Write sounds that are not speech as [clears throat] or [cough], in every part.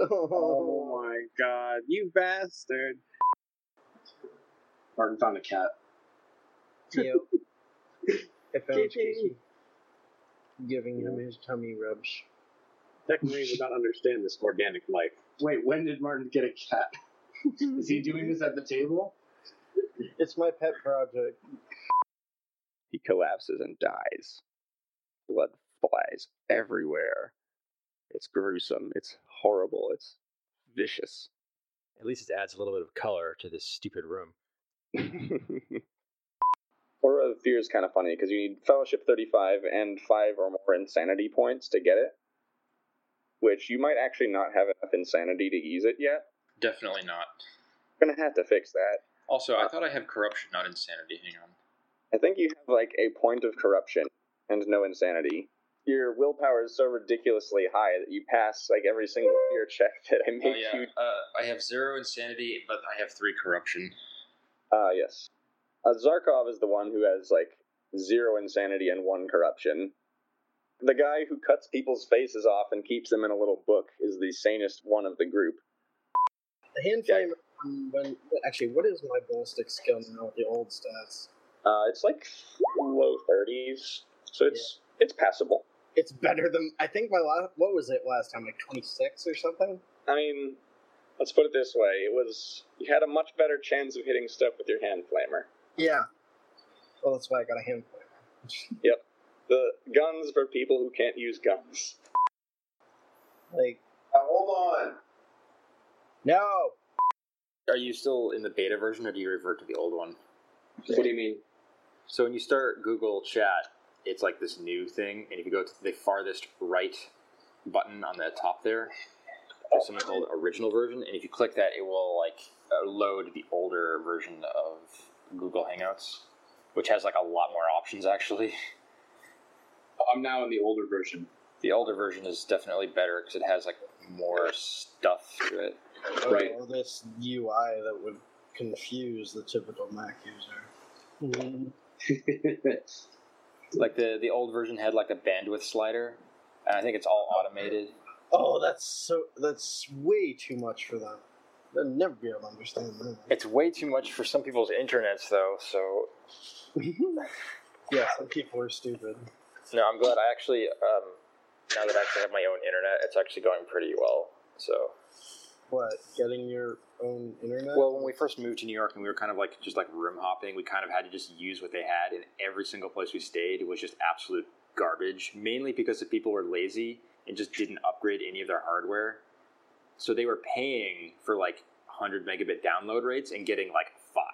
Oh [laughs] my god, you bastard. Martin found a cat. Yep. [laughs] I found Casey giving him his tummy rubs. Technically, he would not understand this organic life. Wait, when did Martin get a cat? Is he doing this at the table? It's my pet project. He collapses and dies. Blood flies everywhere. It's gruesome. It's horrible. It's vicious. At least it adds a little bit of color to this stupid room. [laughs] Aura of Fear is kind of funny because you need Fellowship 35 and 5 or more insanity points to get it. Which you might actually not have enough insanity to use it yet. Definitely not. Gonna have to fix that. Also, I uh, thought I have corruption, not insanity. Hang on. I think you have like a point of corruption and no insanity. Your willpower is so ridiculously high that you pass like every single fear check [laughs] that I Oh make yeah, you. uh, I have zero insanity, but I have three corruption. Ah, yes. Uh, Zarkov is the one who has like zero insanity and one corruption. The guy who cuts people's faces off and keeps them in a little book is the sanest one of the group. The hand flame. Um, when actually, what is my ballistic skill now with the old stats? Uh, it's like low thirties, so it's it's passable. It's better than I think my last. What was it last time? Like twenty six or something. I mean, let's put it this way: it was you had a much better chance of hitting stuff with your hand flamer. Yeah. Well, that's why I got a hand flamer. [laughs] yep. The guns for people who can't use guns. Like hold on. no. Are you still in the beta version, or do you revert to the old one? What do you mean? So when you start Google Chat, it's like this new thing, and if you go to the farthest right button on the top there, there's something called original version, and if you click that, it will like uh, load the older version of Google Hangouts, which has like a lot more options actually. I'm now in the older version. The older version is definitely better because it has like more stuff to it. Right. Or this UI that would confuse the typical Mac user. [laughs] [laughs] Like the the old version had like a bandwidth slider, and I think it's all automated. Oh, that's so. That's way too much for them. They'll never be able to understand that. It's way too much for some people's internets though, so [laughs] yeah, some people are stupid. No, I'm glad. I actually, um, now that I actually have my own internet, it's actually going pretty well. So, What? Getting your own internet? well, when we first moved to New York and we were kind of like just like room hopping, we kind of had to just use what they had, and every single place we stayed It was just absolute garbage. Mainly because the people were lazy and just didn't upgrade any of their hardware, so they were paying for like 100 megabit download rates and getting like five.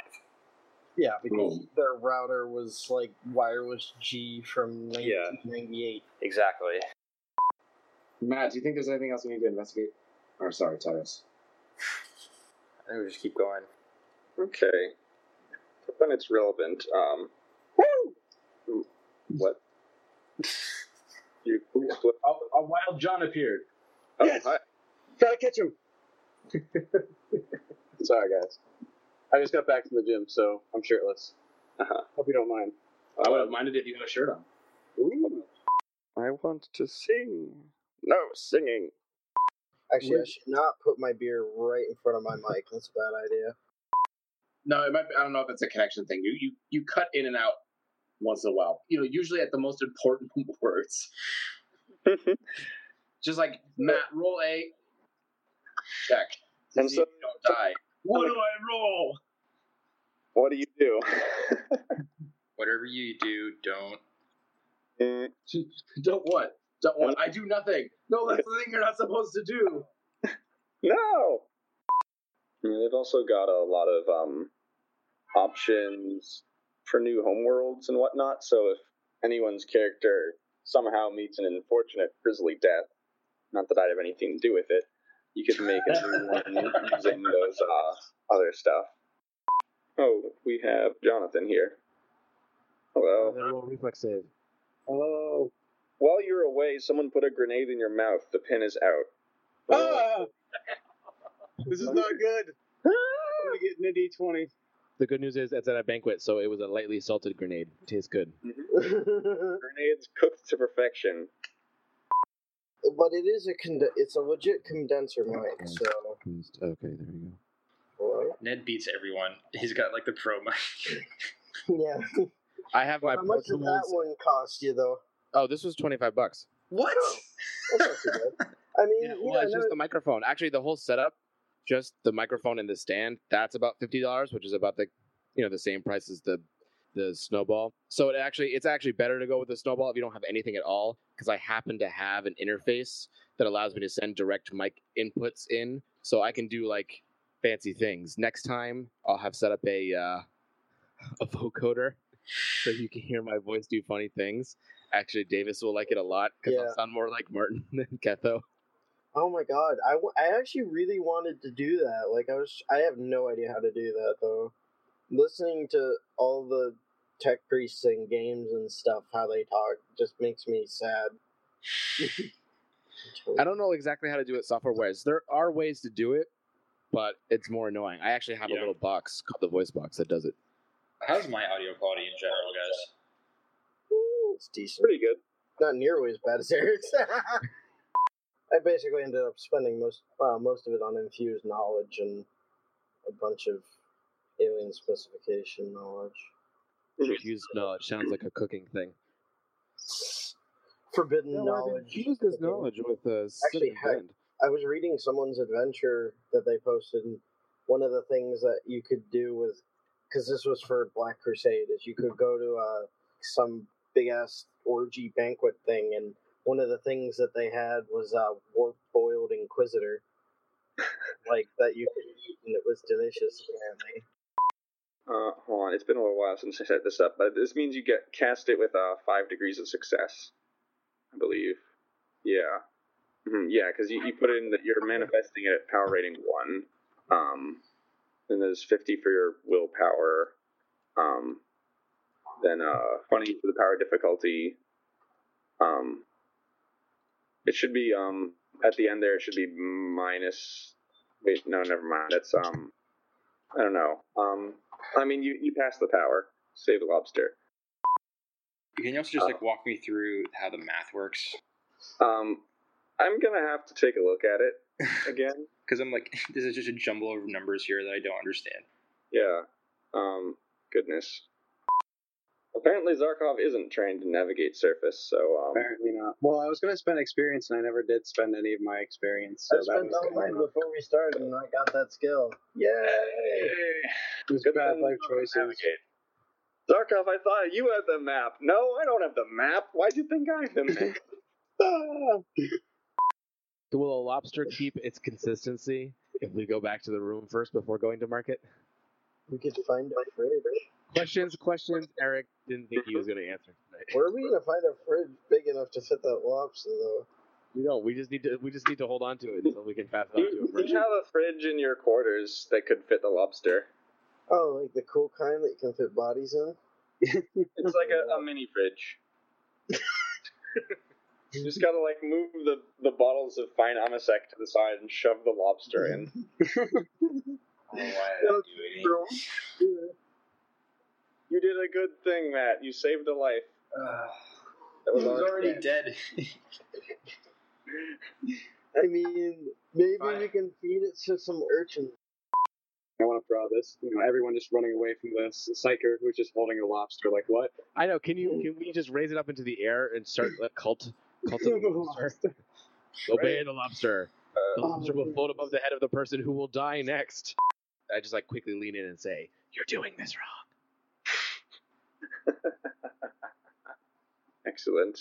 yeah, because their router was like wireless G from Yeah. 1998. Exactly. Matt, do you think there's anything else we need to investigate? Or sorry, Tyrus. I think we just keep going. Okay. When it's relevant, um. Ooh, What? You. What? A, a wild John appeared. Oh, Yes. hi. Gotta catch him. [laughs] Sorry, guys. I just got back from the gym, so I'm shirtless. Uh-huh. Hope you don't mind. I would have minded if you had a shirt on. Ooh. I want to sing. No singing. Actually, I should not put my beer right in front of my mic. That's a bad idea. No, it might. Be, I don't know if it's a connection thing. You you you cut in and out once in a while. You know, usually at the most important [laughs] words. [laughs] Just like Matt, roll a check. To And see so- if you don't die. What do I roll? what do you do? Whatever you do, don't. [laughs] Don't what? Don't what? I do nothing. No, that's the thing you're not supposed to do. no! Yeah, they've also got a lot of um, options for new homeworlds and whatnot, so if anyone's character somehow meets an unfortunate grisly death, not that I'd have anything to do with it, you could make a new one using those uh, other stuff. Oh, we have Jonathan here. Hello. then roll reflex save. Oh. While you're away, someone put a grenade in your mouth. The pin is out. Ah! This is not good. I'm gonna get an D20. The good news is it's at a banquet, so it was a lightly salted grenade. Tastes good. [laughs] Grenades cooked to perfection. but it is a conde- it's a legit condenser mic. So Okay, there you Alright. Ned beats everyone. He's got like the pro mic. [laughs] yeah. go. I have my How much did that Tools. one cost you though? Oh, this was twenty five bucks. what? That's not too bad. [laughs] I mean, Yeah, yeah, well, it's no, just the microphone. Actually, the whole setup, just the microphone and the stand, that's about fifty dollars, which is about the, you know, the same price as the, the snowball. So it actually, it's actually better to go with the snowball if you don't have anything at all, because I happen to have an interface that allows me to send direct mic inputs in, so I can do like fancy things. Next time, I'll have set up a, uh, [laughs] a vocoder, so you can hear my voice do funny things. Actually, Davis will like it a lot because Yeah. I'll sound more like Martin [laughs] than Ketho. Oh my god, I, w- I actually really wanted to do that. Like I was, I have no idea how to do that though. Listening to all the tech priests and games and stuff, how they talk, just makes me sad. [laughs] I don't know exactly how to do it software wise. There are ways to do it, but it's more annoying. I actually have a little box called the voice box that does it. How's my audio quality in general, guys? It's decent. Pretty good. Not nearly as bad as Eric's. [laughs] I basically ended up spending most uh, most of it on infused knowledge and a bunch of alien specification knowledge. Infused knowledge sounds like a cooking thing. Forbidden knowledge. Infuse this knowledge with a Actually, cinnamon heck. I was reading someone's adventure that they posted, and one of the things that you could do with, because this was for Black Crusade, is you could go to uh, some big ass orgy banquet thing, and one of the things that they had was a warp boiled Inquisitor, like that you could eat, and it was delicious. Apparently, Uh, hold on, it's been a little while since I set this up, but this means you get cast it with uh, five degrees of success, I believe. Yeah, Mhm, yeah, because you, you put in that you're manifesting it at power rating one, um, and there's fifty for your willpower, um, then uh, for the power difficulty. Um, it should be um at the end there. It should be minus. Wait, no, never mind. That's um, I don't know. Um, I mean, you you pass the power. Save the lobster. Can you also just like walk me through how the math works? Um, I'm gonna have to take a look at it [laughs] again. Because I'm like, [laughs] this is just a jumble of numbers here that I don't understand. yeah. Um, goodness. Apparently, Zarkov isn't trained to navigate surface, so um, Apparently not. Well, I was going to spend experience, and I never did spend any of my experience. So I that spent was all kinda- mine before we started, and I got that skill. Yay! It was Good bad thing life you don't choices. navigate. Zarkov, I thought you had the map. No, I don't have the map. Why'd you think I had the map? Ah. [laughs] [laughs] Will a lobster keep its consistency if we go back to the room first before going to market? We could find a fridge. Questions, questions. Eric didn't think he was going to answer tonight. Where are we gonna find a fridge big enough to fit that lobster though? We don't. We just need to. We just need to hold on to it until we can pass it on to a you, fridge. you have a fridge in your quarters that could fit the lobster. Oh, like the cool kind that you can fit bodies in? [laughs] It's like a, a mini fridge. [laughs] you just gotta like move the, the bottles of fine amasec to the side and shove the lobster in. [laughs] Oh, why I do it? You did a good thing, Matt. You saved a life. That was He's already already dead. [laughs] I mean, maybe Fine. we can feed it to some urchins. I want to throw this. You know, everyone just running away from this psyker who's just holding a lobster. Like what? I know. Can you? Can we just raise it up into the air and start a cult? Cult of [laughs] the lobster. Obey the lobster. The Uh, lobster will float above the head of the person who will die next. I just like quickly lean in and say, "You're doing this wrong." [laughs] excellent.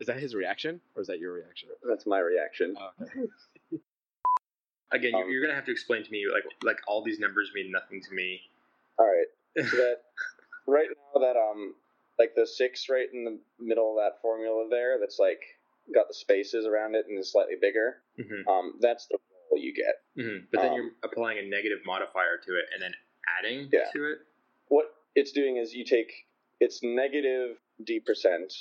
Is that his reaction, or is that your reaction? That's my reaction. Oh, okay. [laughs] Again, you're, Um, you're gonna have to explain to me like like all these numbers mean nothing to me. All right. [laughs] So that right now that um like the six right in the middle of that formula there, that's like got the spaces around it and is slightly bigger. hmm Um, that's the roll you get. hmm But then Um, you're applying a negative modifier to it and then adding Yeah. to it. what it's doing is you take it's negative d percent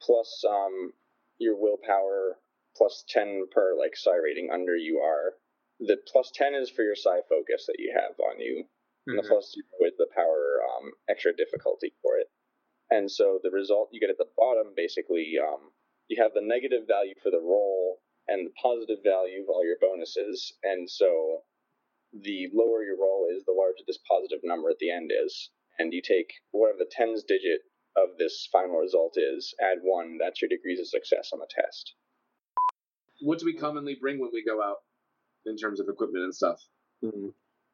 plus um your willpower plus 10 per like psi rating under you are. The plus 10 is for your psi focus that you have on you. And the plus plus 0 is the power um, extra difficulty for it. And so the result you get at the bottom basically um, you have the negative value for the roll and the positive value of all your bonuses, and so the lower your roll is, the larger this positive number at the end is. And you take whatever the tens digit of this final result is, add one, that's your degrees of success on the test. What do we commonly bring when we go out in terms of equipment and stuff?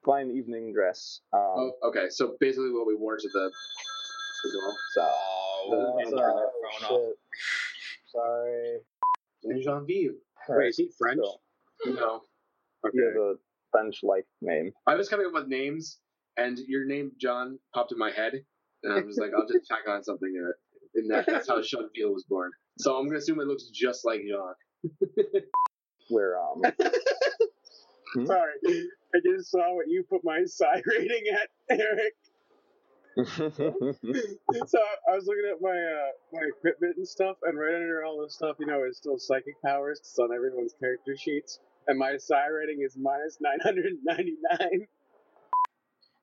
Fine evening dress. Um, Oh, okay. So basically, what we wore to the. to the so, Oh, That's, and turn uh, their phone shit. Sorry. Jean-Vive. Wait, is he French? So, No. Okay. he has a French like name. I was coming up with names, and your name, John, popped in my head, and I'm just like, I'll just tack on something to it. And that, that's how Sean Veal was born. So I'm gonna assume it looks just like John. [laughs] Where um, [laughs] Hmm? Sorry, I just saw what you put my psi [laughs] rating at, Eric. So I was looking at my uh, my equipment and stuff, and right under all this stuff, you know, is still psychic powers. It's on everyone's character sheets, and my psi rating is minus nine hundred ninety nine.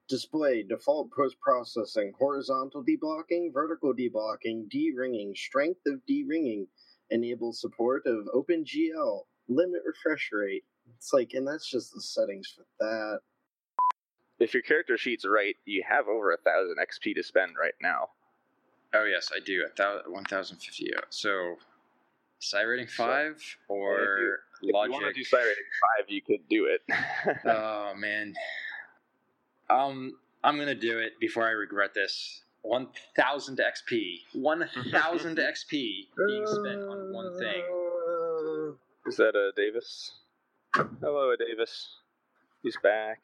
Display default post processing, horizontal deblocking, vertical deblocking, D-ringing, strength of D-ringing, enable support of OpenGL, limit refresh rate. It's like, and that's just the settings for that. if your character sheet's right, you have over a thousand XP to spend right now. Oh yes, I do. A thousand, one thousand fifty. So, psi rating five or If you logic? want to do psi rating five, you could do it. [laughs] oh man. Um, I'm gonna do it before I regret this. One thousand XP. One thousand [laughs] XP being spent on one thing. Is that a Davis? Hello, uh, Davis. He's back.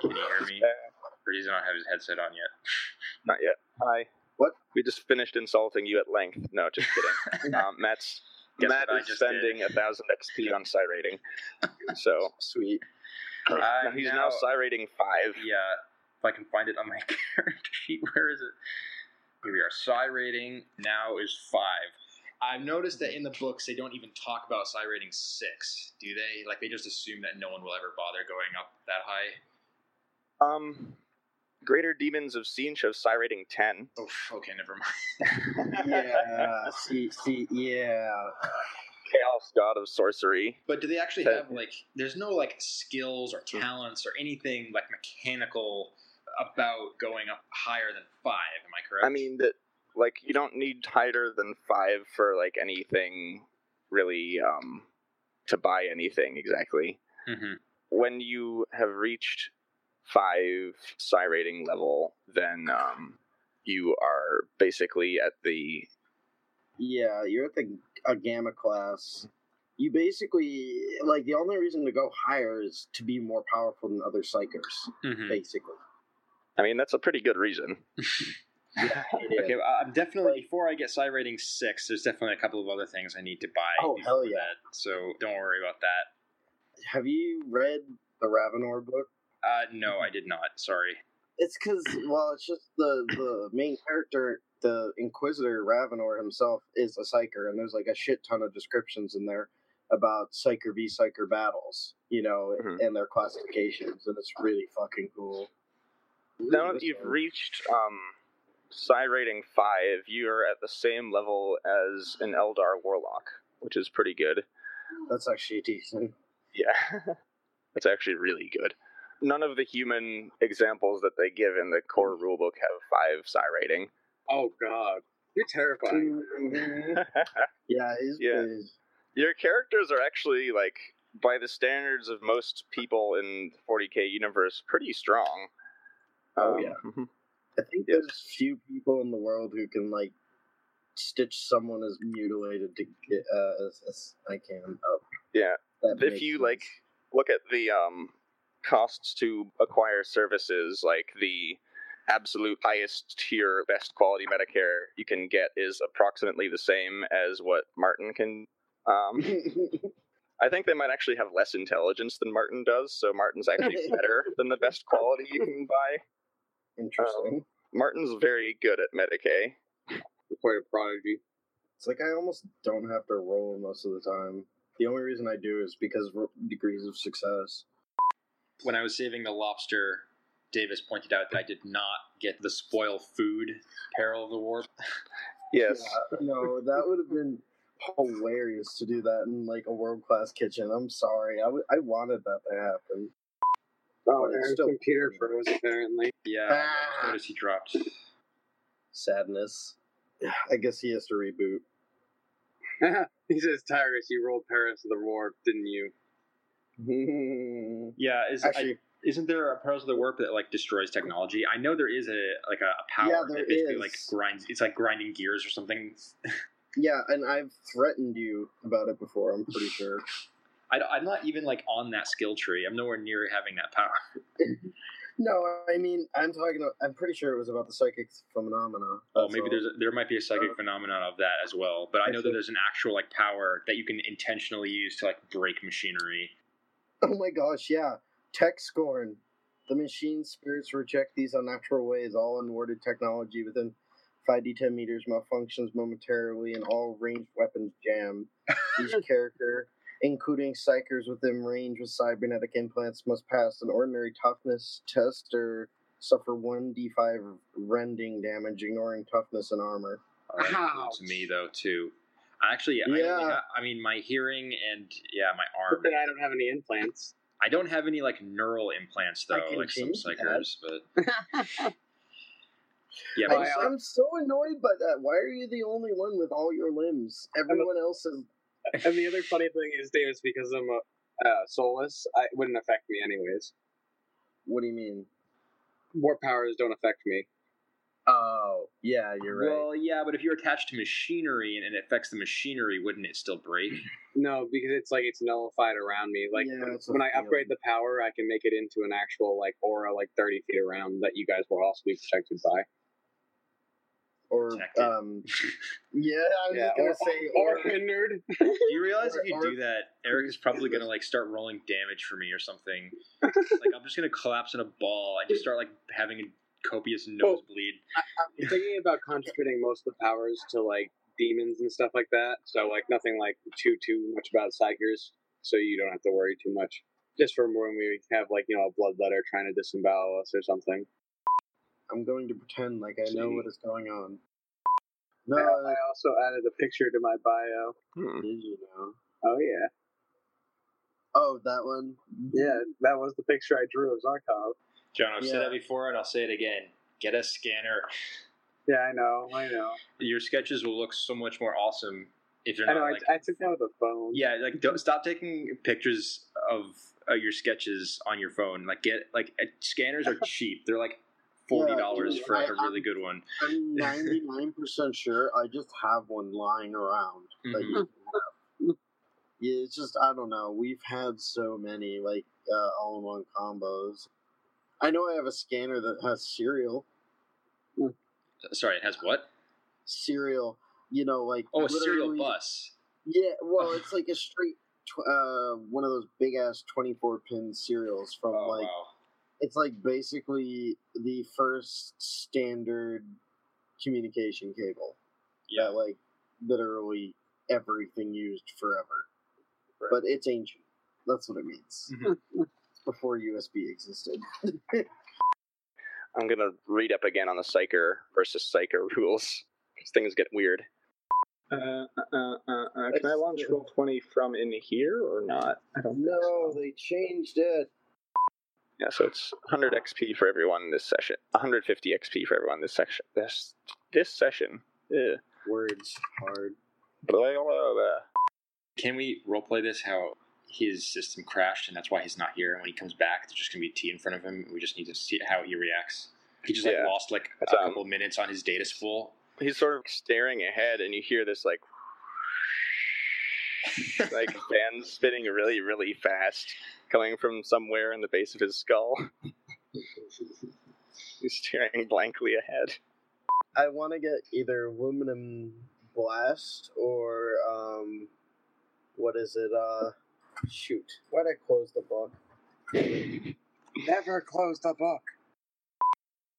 Can you hear me? Back. Or does he not have his headset on yet? [laughs] Not yet. Hi. What? We just finished insulting you at length. No, just kidding. um, [laughs] Matt's Guess Matt what I is just spending a thousand XP on psi rating. So Sweet. Uh, he's now psi rating five. Yeah, if I can find it on my [laughs] character sheet, where is it? Here we are. Psi rating now is five. I've noticed that in the books they don't even talk about psi rating six, do they? Like they just assume that no one will ever bother going up that high. Um, Greater Demons of Tzeentch have psi rating ten. Oh, okay, never mind. [laughs] Yeah. see, see, yeah. Chaos God of Sorcery. But do they actually have like? There's no like skills or talents or anything like mechanical about going up higher than five. Am I correct? I mean that like you don't need higher than five for like anything really um to buy anything exactly. hmm When you have reached five psi rating level, then um you are basically at the Yeah, you're at the a gamma class. You basically like the only reason to go higher is to be more powerful than other psykers. hmm Basically, I mean that's a pretty good reason. [laughs] yeah. Okay, well, I'm definitely before I get psi rating six. There's definitely a couple of other things I need to buy. Oh, hell yeah. That, so don't worry about that. Have you read the Ravenor book? Uh, no, I did not. Sorry. It's because well, it's just the the main character, the Inquisitor Ravenor himself, is a psyker, and there's like a shit ton of descriptions in there about psyker v psyker battles, you know, Mhm. and their classifications, and it's really fucking cool. Now that you've reached um psi rating five, you're at the same level as an Eldar Warlock, which is pretty good. That's actually decent. Yeah, [laughs] that's actually really good. None of the human examples that they give in the core rulebook have five psi rating. Oh God, you're terrifying. [laughs] Yeah, he's, Yeah. he's- Your characters are actually like, by the standards of most people in the 40k universe, pretty strong. Oh, Um, yeah. mhm. I think Yeah. there's few people in the world who can like stitch someone as mutilated to get uh, as, as I can up. Yeah. That if you sense. like look at the um costs to acquire services like the absolute highest tier best quality medicae you can get is approximately the same as what martin can um [laughs] i think they might actually have less intelligence than martin does so martin's actually [laughs] better than the best quality you can buy Interesting. martin's very good at medicae quite a prodigy. It's like I almost don't have to roll most of the time. The only reason I do is because degrees of success. When I was saving the lobster, Davis pointed out that I did not get the spoil food peril of the warp. yes Yeah, no, that would have been hilarious to do that in like a world class kitchen. I'm sorry, I, w- I wanted that to happen. Oh, But it's still- computer froze apparently. Yeah, ah. I just noticed he dropped. Sadness. I guess he has to reboot. [laughs] he says, Tyrus, you rolled Perils of the Warp, didn't you? Yeah, is Actually, I, isn't there a Perils of the Warp that like destroys technology? I know there is a like a, a power Yeah, that basically is. like grinds. It's like grinding gears or something. [laughs] yeah, and I've threatened you about it before. I'm pretty sure. I, am not even like on that skill tree. I'm nowhere near having that power. [laughs] No, I mean I'm talking. About, I'm pretty sure it was about the psychic phenomena. Oh, maybe there's a, there might be a psychic Uh, phenomenon of that as well. But I know that there's an actual like power that you can intentionally use to like break machinery. [laughs] Oh my gosh, yeah. Tech scorn. The machine spirits reject these unnatural ways. All unworded technology within 5d10 meters malfunctions momentarily, and all ranged weapons jam. Each [laughs] character, including psykers within range with cybernetic implants, must pass an ordinary toughness test or suffer 1d5 rending damage, ignoring toughness and armor. That includes Ouch. me though too. Actually, I, only Yeah. I mean my hearing and yeah, my arm. But I don't have any implants. I don't have any like neural implants though, like some change that. psykers, but [laughs] yeah, I, but I- I'm so annoyed by that. Why are you the only one with all your limbs? Everyone else is. [laughs] And the other funny thing is, Davis, because I'm a uh, soulless, I, it wouldn't affect me anyways. What do you mean? Warp powers don't affect me. Oh, yeah, you're right. well, yeah, but if you're attached to machinery and, and it affects the machinery, wouldn't it still break? [laughs] No, because it's like it's nullified around me. Like Yeah, when, when I upgrade the power, I can make it into an actual like aura, like thirty feet around that you guys will also be protected by. or protected. um, [laughs] yeah, I was Yeah, gonna or, say, or or, hindered. [laughs] Do you realize Or- if you or- do that, Eric is probably gonna like start rolling damage for me or something. like I'm just gonna collapse in a ball and just start like having a copious nosebleed. I'm [laughs] thinking about concentrating most of the powers to like demons and stuff like that. So like nothing like too too much about psykers, so you don't have to worry too much. Just for when we have like you know a bloodletter trying to disembowel us or something. I'm going to pretend like I know what is going on. No, I, I also added a picture to my bio. Hmm. did you know? Oh yeah, Oh, that one. yeah, that was the picture I drew of Zarkov. John, I've said that before and I'll say it again. Get a scanner. Yeah, I know, I know. Your sketches will look so much more awesome if you're I not know. like I, I took that with a phone. yeah, like don't stop taking pictures of uh, your sketches on your phone. Like get like uh, scanners are [laughs] cheap. They're like forty dollars dude, for like, I- a really good one. I'm [laughs] 99% sure I just have one lying around can have. Yeah, it's just, I don't know. We've had so many, like, uh, all in one combos. I know I have a scanner that has serial. Sorry, it has what? Serial, you know, like. Oh, a serial bus. Yeah, well, [laughs] it's like a straight, tw- uh, one of those big ass 24 pin serials from, Oh like, wow. it's like basically the first standard communication cable. Yeah. that like literally everything used forever. Right. But it's ancient. That's what it means. Mhm. [laughs] It's before USB existed. [laughs] I'm gonna read up again on the psyker versus psyker [laughs] rules because things get weird. Uh, uh, uh, uh, can I launch roll twenty from in here or not? I don't. think no, so. they changed it. Yeah, so it's 100 XP for everyone this session. 150 XP for everyone this section. This this session. Ugh. Words hard. Blah, blah, blah. Can we roleplay this? How his system crashed and that's why he's not here. And when he comes back, there's just gonna be tea in front of him. We just need to see how he reacts. He just like Yeah. lost like That's, a um, couple minutes on his data spool. He's sort of staring ahead, and you hear this like [laughs] like fan spinning really, really fast, coming from somewhere in the base of his skull. [laughs] He's staring blankly ahead. I want to get either aluminum blast or um, what is it? Uh, shoot. Why'd I close the book? Never close the book.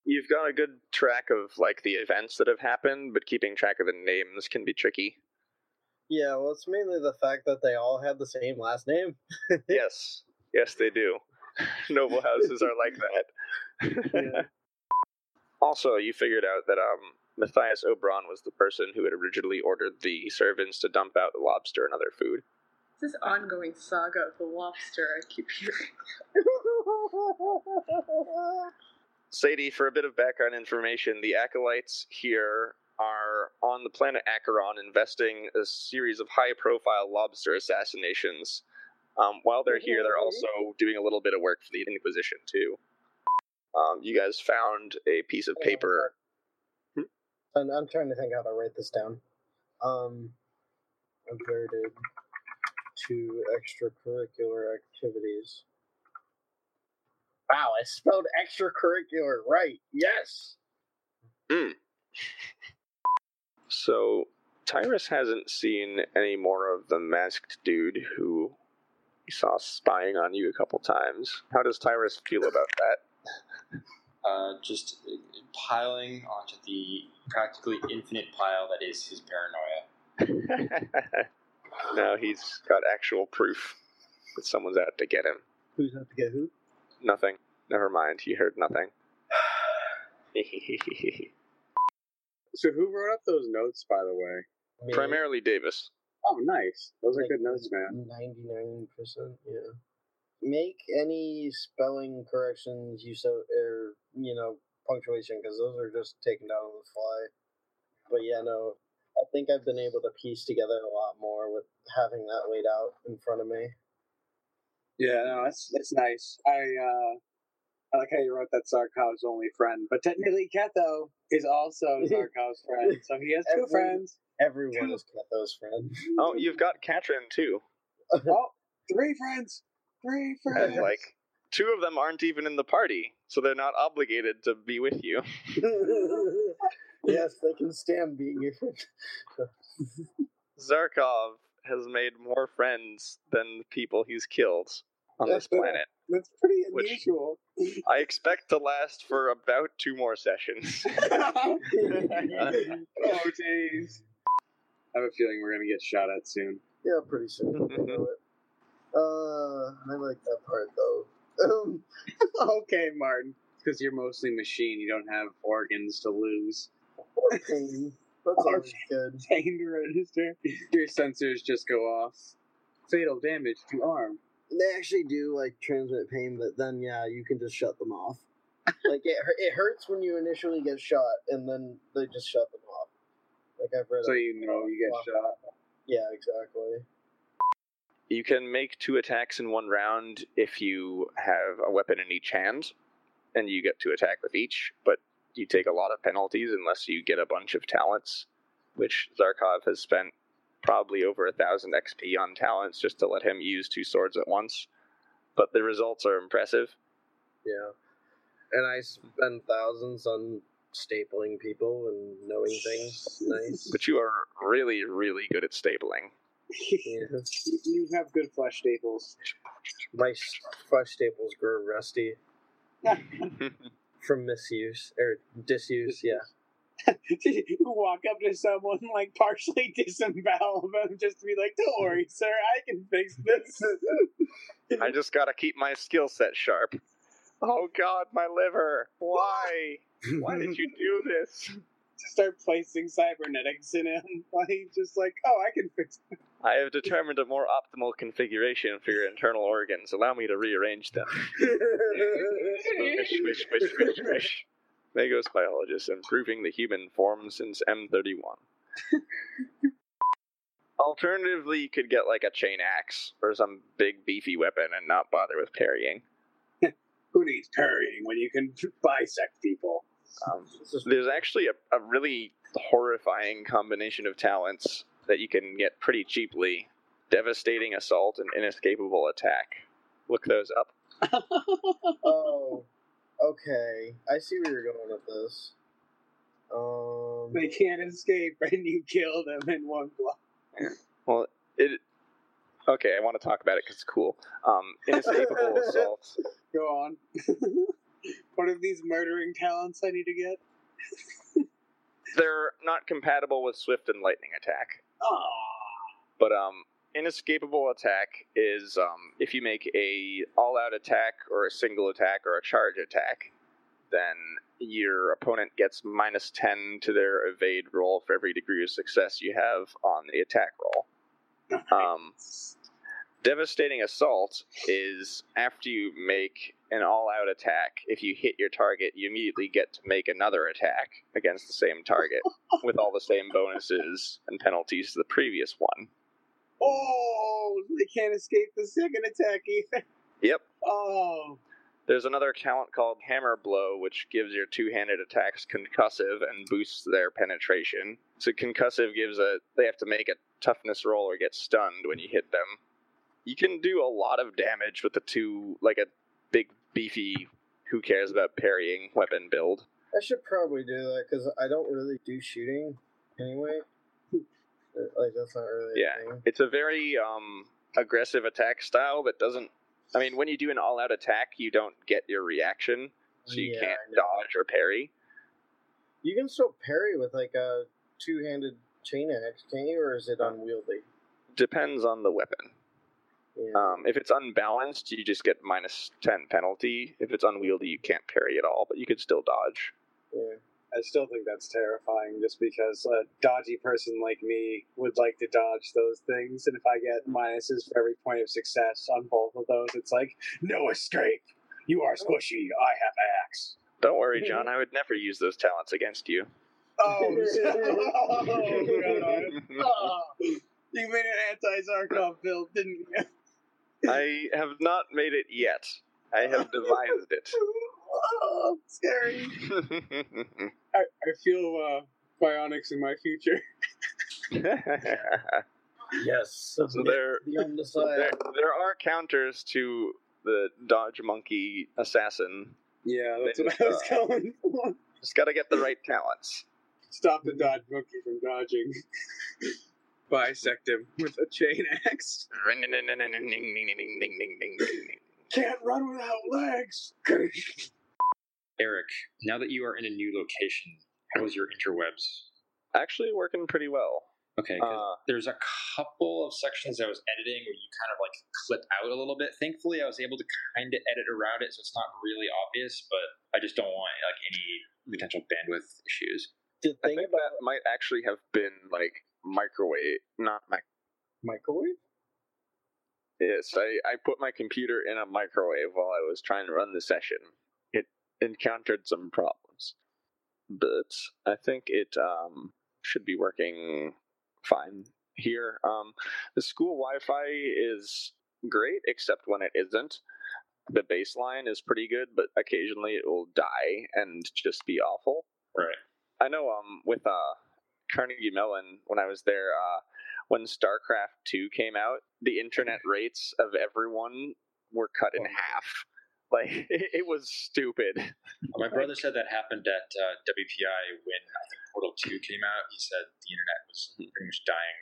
You've got a good track of like the events that have happened, but keeping track of the names can be tricky. Yeah, well, it's mainly the fact that they all have the same last name. [laughs] yes, yes, they do. [laughs] Noble houses are like that. Yeah. [laughs] Also, you figured out that um, Matthias Oberon was the person who had originally ordered the servants to dump out the lobster and other food. This ongoing saga of the lobster I keep hearing. Sadie, for a bit of background information, the acolytes here are on the planet Acheron investing a series of high profile lobster assassinations. Um, while they're here, they're also doing a little bit of work for the Inquisition, too. Um, you guys found a piece of paper. And I'm trying to think how to write this down. Um, averted to extracurricular activities. Wow, I spelled extracurricular right. Yes. [laughs] So, Tyrus hasn't seen any more of the masked dude who he saw spying on you a couple times. How does Tyrus feel about that? Uh, just uh, piling onto the practically infinite pile that is his paranoia. [laughs] now he's got actual proof that someone's out to get him. Who's out to get who? Nothing. Never mind. You heard nothing. [laughs] So who wrote up those notes, by the way? Me. Primarily Davis. Oh, nice. Those are good notes, man. Ninety-nine percent. Yeah. Make any spelling corrections you so or you know punctuation because those are just taken down on the fly. But yeah, no. I think I've been able to piece together a lot more with having that laid out in front of me. Yeah, no, that's that's nice. I uh I like how you wrote that Zarkov's only friend, but technically Ketho is also [laughs] Zarkov's friend, so he has two Every- friends. Everyone is Ketho's friend. [laughs] Oh, you've got Katrin too. [laughs] Oh, three friends, three friends. And like two of them aren't even in the party, so they're not obligated to be with you. Yes, they can stand being your friend. Zarkov has made more friends than the people he's killed on this planet. That's pretty unusual. I expect to last for about two more sessions. [laughs] [laughs] oh jeez. I have a feeling we're gonna get shot at soon. Yeah, pretty soon. I know [laughs] it. Uh, I like that part though. Um, okay, Martin. Because you're mostly machine, you don't have organs to lose. Or pain. That's always good. Pain to register. Your sensors just go off. Fatal damage to arm. They actually do like transmit pain, but then yeah, you can just shut them off. [laughs] like it, it hurts when you initially get shot, and then they just shut them off. Like I've read. So a- you know you get shot. Yeah, exactly. You can make two attacks in one round if you have a weapon in each hand, and you get to attack with each, but you take a lot of penalties unless you get a bunch of talents, which Zarkov has spent probably over a thousand XP on talents just to let him use two swords at once. But the results are impressive. Yeah, and I spend thousands on stapling people and knowing things. Nice. But you are really, really good at stapling. Yeah. you have good flesh staples. My flesh staples grow rusty [laughs] from misuse or disuse. Yeah. [laughs] you walk up to someone like partially [laughs] disembowel them just to be like, "Don't worry, [laughs] sir, I can fix this." I just gotta keep my skill set sharp. Oh god, my liver. Why? Why did you do this? To start placing cybernetics in him, [laughs] like just like, "Oh, I can fix." This. I have determined a more optimal configuration for your internal organs. Allow me to rearrange them. Swish, swish, swish, swish, swish. Magos biologist improving the human form since M31. [laughs] Alternatively, you could get like a chain axe or some big beefy weapon and not bother with parrying. [laughs] Who needs parrying when you can bisect people? Um, there's actually a, a really horrifying combination of talents that you can get pretty cheaply devastating assault and inescapable attack. Look those up. [laughs] oh, okay. I see where you're going with this. Um, They can't escape, and you kill them in one blow. Well, it. Okay, I want to talk about it because it's cool. Um, inescapable [laughs] assault. Go on. [laughs] what are these murdering talents I need to get? [laughs] They're not compatible with swift and lightning attack. Oh, But um, inescapable attack is um, if you make a all-out attack or a single attack or a charge attack, then your opponent gets minus 10 to their evade roll for every degree of success you have on the attack roll. Um, devastating Assault is after you make an all out attack, if you hit your target, you immediately get to make another attack against the same target [laughs] with all the same bonuses and penalties to the previous one. Oh, they can't escape the second attack either. Yep. Oh, There's another talent called Hammer Blow, which gives your two-handed attacks concussive and boosts their penetration. So concussive gives a they have to make a toughness roll or get stunned when you hit them. You can do a lot of damage with the two, like a big beefy. Who cares about parrying weapon build? I should probably do that because I don't really do shooting anyway. [laughs] like that's not really Yeah. a thing. It's a very um, aggressive attack style that doesn't. I mean, when you do an all-out attack, you don't get your reaction, so you Yeah, can't dodge or parry. You can still parry with like a two-handed chain axe, can't you? Or is it unwieldy? Depends on the weapon. Yeah. Um, if it's unbalanced, you just get minus 10 penalty. If it's unwieldy, you can't parry at all, but you could still dodge. yeah. I still think that's terrifying just because a dodgy person like me would like to dodge those things. And if I get minuses for every point of success on both of those, it's like, no escape. You are squishy. I have axe. Don't worry, [laughs] John, I would never use those talents against you. Oh, [laughs] oh [laughs] God. Oh, you made an anti Zarkov build, didn't you? I have not made it yet. I have [laughs] devised it. oh, scary. [laughs] I, I feel uh, bionics in my future. [laughs] Yes. so there, The there, there are counters to the dodge monkey assassin. Yeah, that's Then, what I was uh, going for. Just gotta get the right talents. Stop the dodge monkey from dodging. Bisect him with a chain axe. Can't run without legs. Eric, now that you are in a new location, how is your interwebs? Actually, working pretty well. Okay, Uh, there's a couple of sections I was editing where you kind of like clip out a little bit. Thankfully, I was able to kind of edit around it, so it's not really obvious. But I just don't want like any potential bandwidth issues. The I thing think about that might actually have been like microwave, not mic. microwave? Yes, I, I put my computer in a microwave while I was trying to run the session. It encountered some problems, but I think it um, should be working fine here. Um, the school Wi-Fi is great, except when it isn't. The baseline is pretty good, but occasionally it will die and just be awful. Right. I know. Um, with uh, Carnegie Mellon, when I was there, uh, when StarCraft Two came out, the internet [laughs] rates of everyone were cut in half. [laughs] Like it, [laughs] it was stupid. My brother said that happened at uh, WPI when I think Portal Two came out. He said the internet was pretty much dying.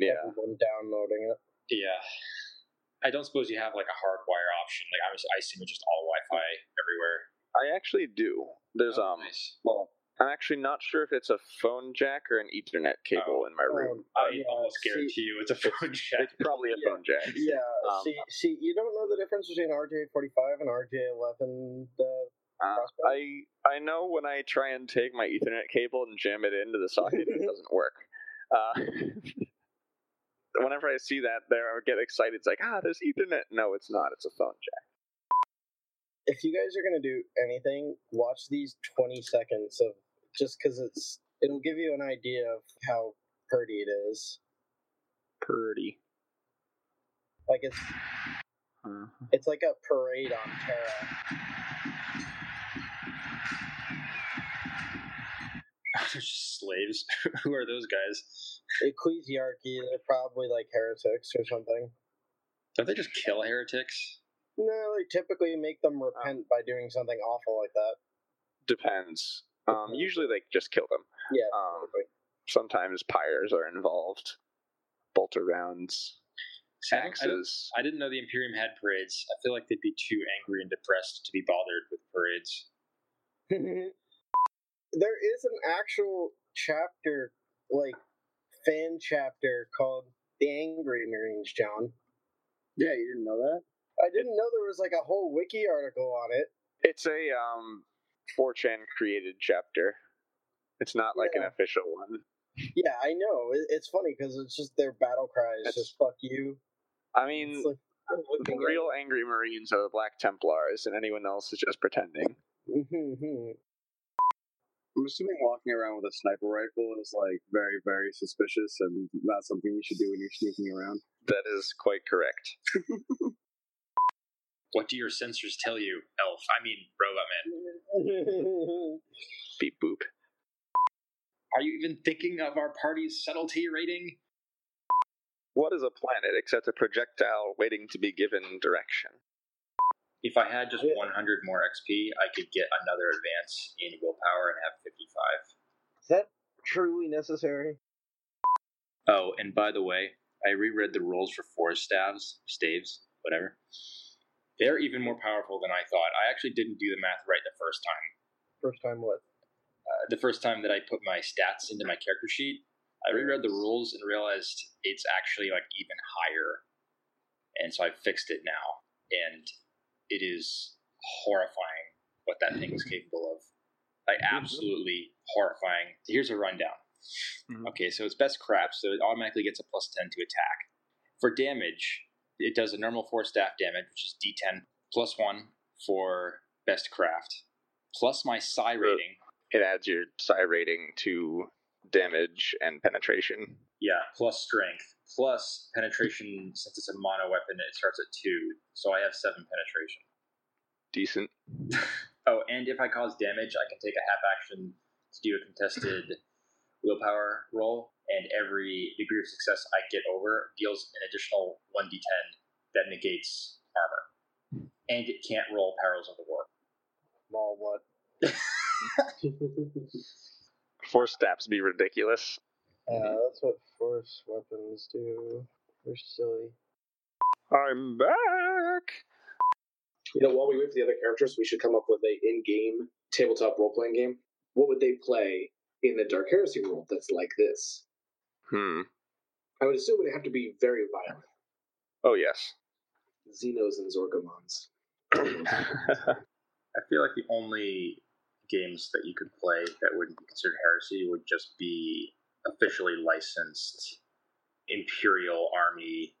Yeah. Everyone downloading it. Yeah. I don't suppose you have like a hardwire option. Like I was, I assume it's just all Wi-Fi everywhere. I actually do. There's Oh, um. nice. Well, I'm actually not sure if it's a phone jack or an Ethernet cable in my room. I yeah, almost see- guarantee you it's a phone jack. It's probably a Yeah. phone jack. Yeah. Um, see, see, you don't know the difference between RJ45 and RJ11. Uh, Uh, I I know when I try and take my Ethernet cable and jam it into the socket, it [laughs] doesn't work. Uh, [laughs] whenever I see that there, I get excited. It's like, ah, there's Ethernet. No, it's not. It's a phone jack. if you guys are gonna do anything, watch these 20 seconds of just because it's it'll give you an idea of how pretty it is. Pretty. Like it's Uh, it's like a parade on Terra. [laughs] Just slaves. [laughs] Who are those guys? Ecclesiarchy, they're probably like heretics or something. Don't they just kill heretics? No, they typically make them repent by doing something awful like that. depends. Um, usually they just kill them. Yeah, Um, sometimes pyres are involved. Bolter rounds, See, I I axes. I didn't know the Imperium had parades. I feel like they'd be too angry and depressed to be bothered with parades. [laughs] there is an actual chapter, like fan chapter called the Angry Marines, John. Yeah, you didn't know that? I didn't know there was like a whole wiki article on it. It's a um, 4chan created chapter. It's not like an official one. Yeah, I know. It's funny because it's just their battle cries. It's- just fuck you. I mean, like, the looking at- real angry Marines are the Black Templars, and anyone else is just pretending. Mhm. I'm assuming walking around with a sniper rifle is like very, very suspicious, and not something you should do when you're sneaking around. That is quite correct. [laughs] What do your sensors tell you, Elf? I mean, Robot Man. [laughs] Beep boop. Are you even thinking of our party's subtlety rating? What is a planet except a projectile waiting to be given direction? If I had just 100 more XP, I could get another advance in willpower and have 55. Is that truly necessary? Oh, and by the way, I reread the rules for force staves, staves, whatever. They're even more powerful than I thought. I actually didn't do the math right the first time. First time what? Uh, the first time that I put my stats into my character sheet, I reread the rules and realized it's actually like even higher. And so I fixed it now. And it is horrifying what that thing is [clears throat] capable of. Like, absolutely horrifying. Here's a rundown. Mhm. Okay, so it's best craft, so it automatically gets a plus 10 to attack. For damage, it does a normal four staff damage, which is d10, plus 1 for best craft, plus my psi rating. It adds your psi rating to damage and penetration. Yeah, plus strength, plus penetration. Since it's a mono weapon, it starts at two, so I have seven penetration. Decent. [laughs] Oh, and if I cause damage, I can take a half action to do a contested willpower roll, and every degree of success I get over deals an additional one d10 that negates armor, and it can't roll perils of the Warp. Lol, what? [laughs] Force staffs be ridiculous. Uh, that's what force weapons do. They're silly. I'm back. You know, while we wait for the other characters, we should come up with a in-game tabletop role-playing game. What would they play in the Dark Heresy world that's like this? Hmm. I would assume it would have to be very violent. Oh yes. Xenos and Zorgamons. [laughs] I feel like the only games that you could play that wouldn't be considered heresy would just be officially licensed Imperial Army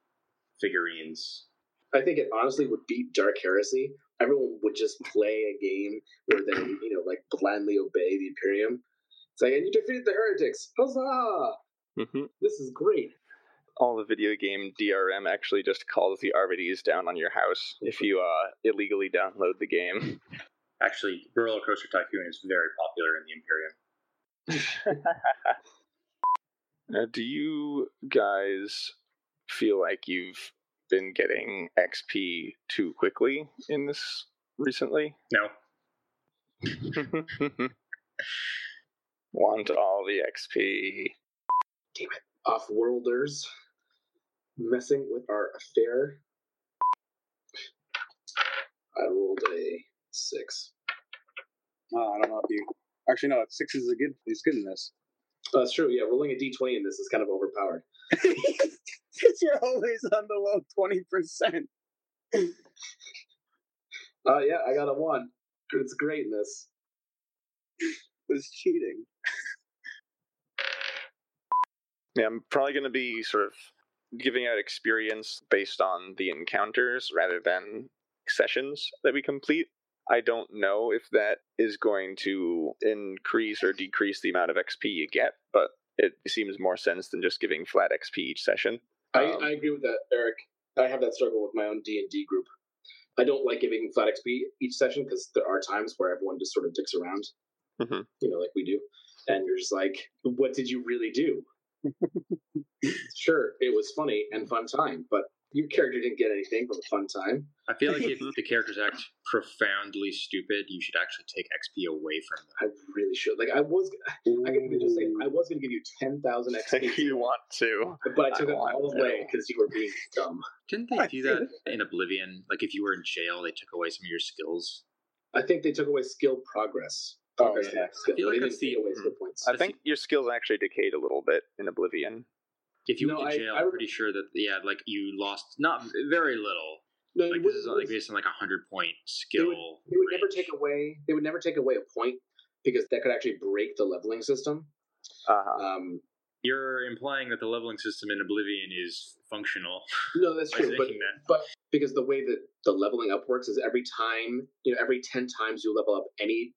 figurines. I think it honestly would beat Dark Heresy. Everyone would just play a game where they, you know, like blindly obey the Imperium. It's like, and you defeated the heretics. Huzzah! hmm This is great. All the video game DRM actually just calls the Arbites down on your house if you uh, illegally download the game. Actually, Roller Coaster Tycoon is very popular in the Imperium. [laughs] Uh, do you guys feel like you've been getting XP too quickly in this recently? No, [laughs] [laughs] Want all the XP. Damn it. Off-worlders messing with our affair. I rolled a six. Oh, I don't know if you. Actually, no. Six is a good. Is good in this. Oh, that's true. Yeah, rolling a d20 in this is kind of overpowered. [laughs] You're always on the low twenty percent. Uh, yeah, I got a one. It's greatness. [laughs] in this. Was cheating. Yeah, I'm probably going to be sort of giving out experience based on the encounters rather than sessions that we complete. I don't know if that is going to increase or decrease the amount of XP you get, but it seems more sense than just giving flat XP each session. I, Um, I agree with that, Eric. I have that struggle with my own D and D group. I don't like giving flat XP each session because there are times where everyone just sort of dicks around, Mhm. you know, like we do, and you're just like, "What did you really do?" [laughs] sure, it was funny and fun time, but your character didn't get anything from a fun time. I feel like if [laughs] the characters act profoundly stupid, you should actually take XP away from them. I really should. Like, I was, I can even just say, I was going to give you ten thousand XP If XP, you want to. but I took I it all want away because you were being dumb. Didn't they do that in Oblivion? Like if you were in jail, they took away some of your skills. I think they took away skill progress. Oh, Progress yeah. I feel like they that's didn't take the- points. I think your skills actually decayed a little bit in Oblivion. If you No, went I- to jail, I I'm pretty sure that yeah, like you lost not very little, No, Like this is like based on like a hundred point they skill. would, they would never take away. They would never take away a point because that could actually break the leveling system. Uh-huh. Um, You're implying that the leveling system in Oblivion is functional. [laughs] no, that's true, but that. but because the way that the leveling up works is every time you know every ten times you level up any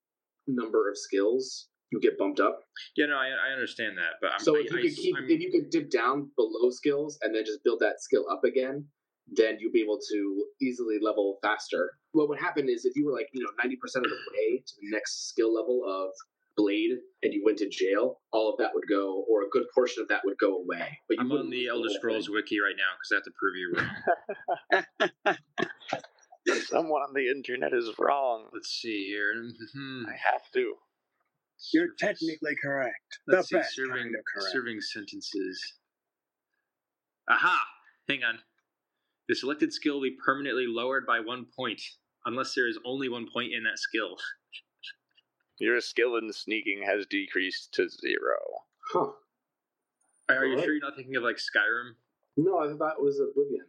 number of skills, you get bumped up. Yeah, no, I, I understand that, but I'm, so I, if you I, could keep, I'm- if you could dip down below skills and then just build that skill up again, then you'll be able to easily level faster. What would happen is if you were like you know ninety percent of the way to the next skill level of blade and you went to jail, all of that would go, or a good portion of that would go away. But you I'm on the Elder Scrolls thing. wiki right now because I have to prove you wrong. [laughs] Someone on the internet is wrong. Let's see here. Mhm. I have to. You're Service. technically correct. Let's the see, best serving kind of correct. serving sentences. Aha! Hang on. The selected skill will be permanently lowered by one point, unless there is only one point in that skill. [laughs] Your skill in sneaking has decreased to zero. Huh? Are you Alright. sure you're not thinking of like Skyrim? No, I thought it was Oblivion.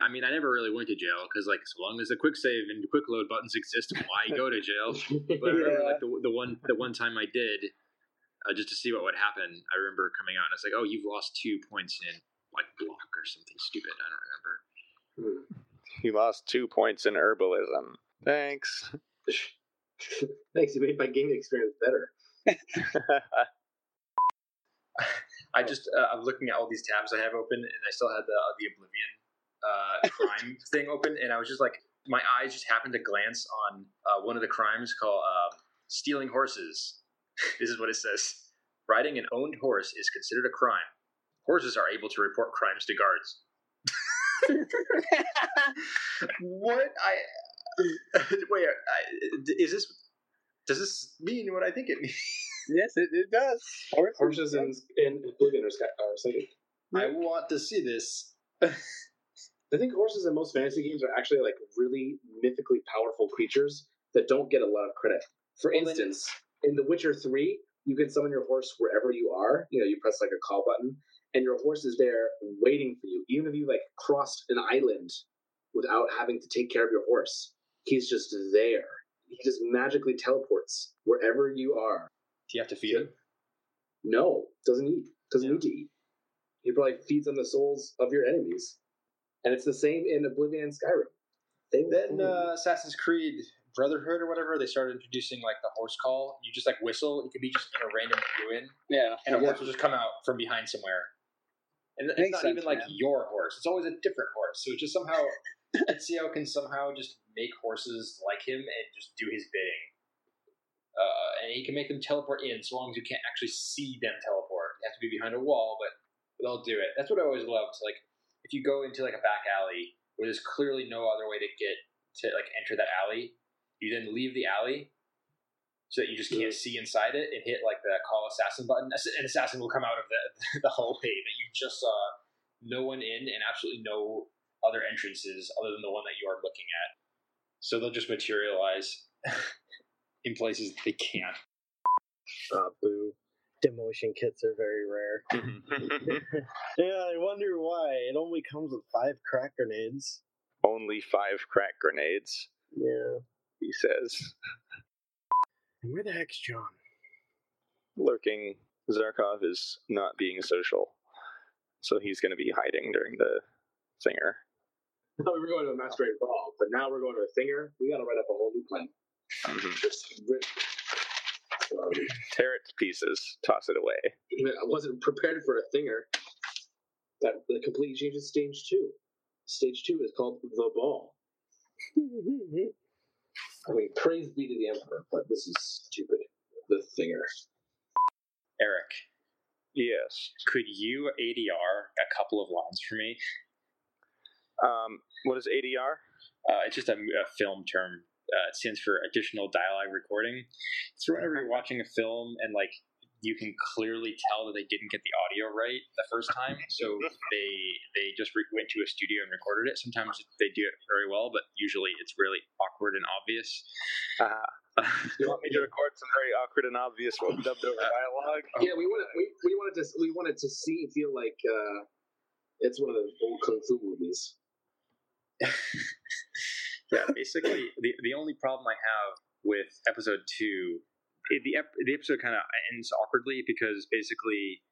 I mean, I never really went to jail because, like, so long as the quick save and quick load buttons exist, why go to jail? [laughs] But I remember, like, the, the one the one time I did, uh, just to see what would happen. I remember coming out and it's like, "Oh, you've lost two points in like block or something stupid." I don't remember. You lost two points in herbalism. Thanks. [laughs] Thanks, you made my gaming experience better. [laughs] I just uh, I'm looking at all these tabs I have open, and I still had the uh, the Oblivion uh, crime [laughs] thing open, and I was just like, my eyes just happened to glance on uh, one of the crimes called um, stealing horses. [laughs] this is what it says: riding an owned horse is considered a crime. Horses are able to report crimes to guards. [laughs] what I wait? I, is this? Does this mean what I think it means? Yes, it, it does. Horses in, in Oblivion are, sky, are sinking. I want to see this. I think horses in most fantasy games are actually like really mythically powerful creatures that don't get a lot of credit. For Well, then- instance, in The Witcher 3, you can summon your horse wherever you are. You know, you press like a call button, and your horse is there waiting for you. Even if you like crossed an island without having to take care of your horse, he's just there. He just magically teleports wherever you are. Do you have to feed him? No, doesn't eat. Doesn't Yeah. need to eat. He probably feeds on the souls of your enemies. And it's the same in Oblivion and Skyrim. They Then uh, Assassin's Creed Brotherhood or whatever, they started introducing like the horse call. You just like whistle. It could be just in a random ruin, Yeah. and a horse will just come out from behind somewhere. And it's not sense, even like man. your horse. It's always a different horse. So it's just somehow [laughs] Ezio can somehow just make horses like him and just do his bidding. Uh, and he can make them teleport in so long as you can't actually see them teleport. You have to be behind a wall, but they'll do it. That's what I always loved. Like if you go into like a back alley where there's clearly no other way to get to like enter that alley, you then leave the alley so that you just can't see inside it and hit like the call assassin button. An assassin will come out of the [laughs] the hallway that you just saw no one in and absolutely no other entrances other than the one that you are looking at. So they'll just materialize [laughs] in places they can't. Ah, boo. Demolition kits are very rare. [laughs] yeah, I wonder why. It only comes with five krak grenades. Only five krak grenades, Yeah. he says. And where the heck's John? Lurking. Zarkov is not being social. So he's going to be hiding during the singer. I thought we were going to a masquerade ball, but now we're going to a singer. We got to write up a whole new plan. Mm-hmm. Just rip. Um, Tear it to pieces, toss it away. I wasn't prepared for a thinger. That that completely changes stage two. Stage two is called the ball. I mean, praise be to the emperor, but this is stupid. The thinger. Eric, Yes. could you ADR a couple of lines for me? Um, what is ADR? Uh, it's just a, a film term. Uh, it stands for additional dialogue recording. So whenever you're watching a film and like you can clearly tell that they didn't get the audio right the first time, so [laughs] they they just re- went to a studio and recorded it. Sometimes they do it very well, but usually it's really awkward and obvious. Uh, you want me to [laughs] record some very awkward and obvious dubbed over dialogue? Yeah, we wanted we, we wanted to we wanted to see feel like uh, it's one of the old kung fu movies. [laughs] yeah, basically, [laughs] the the only problem I have with episode two, it, the ep- the episode kind of ends awkwardly because basically,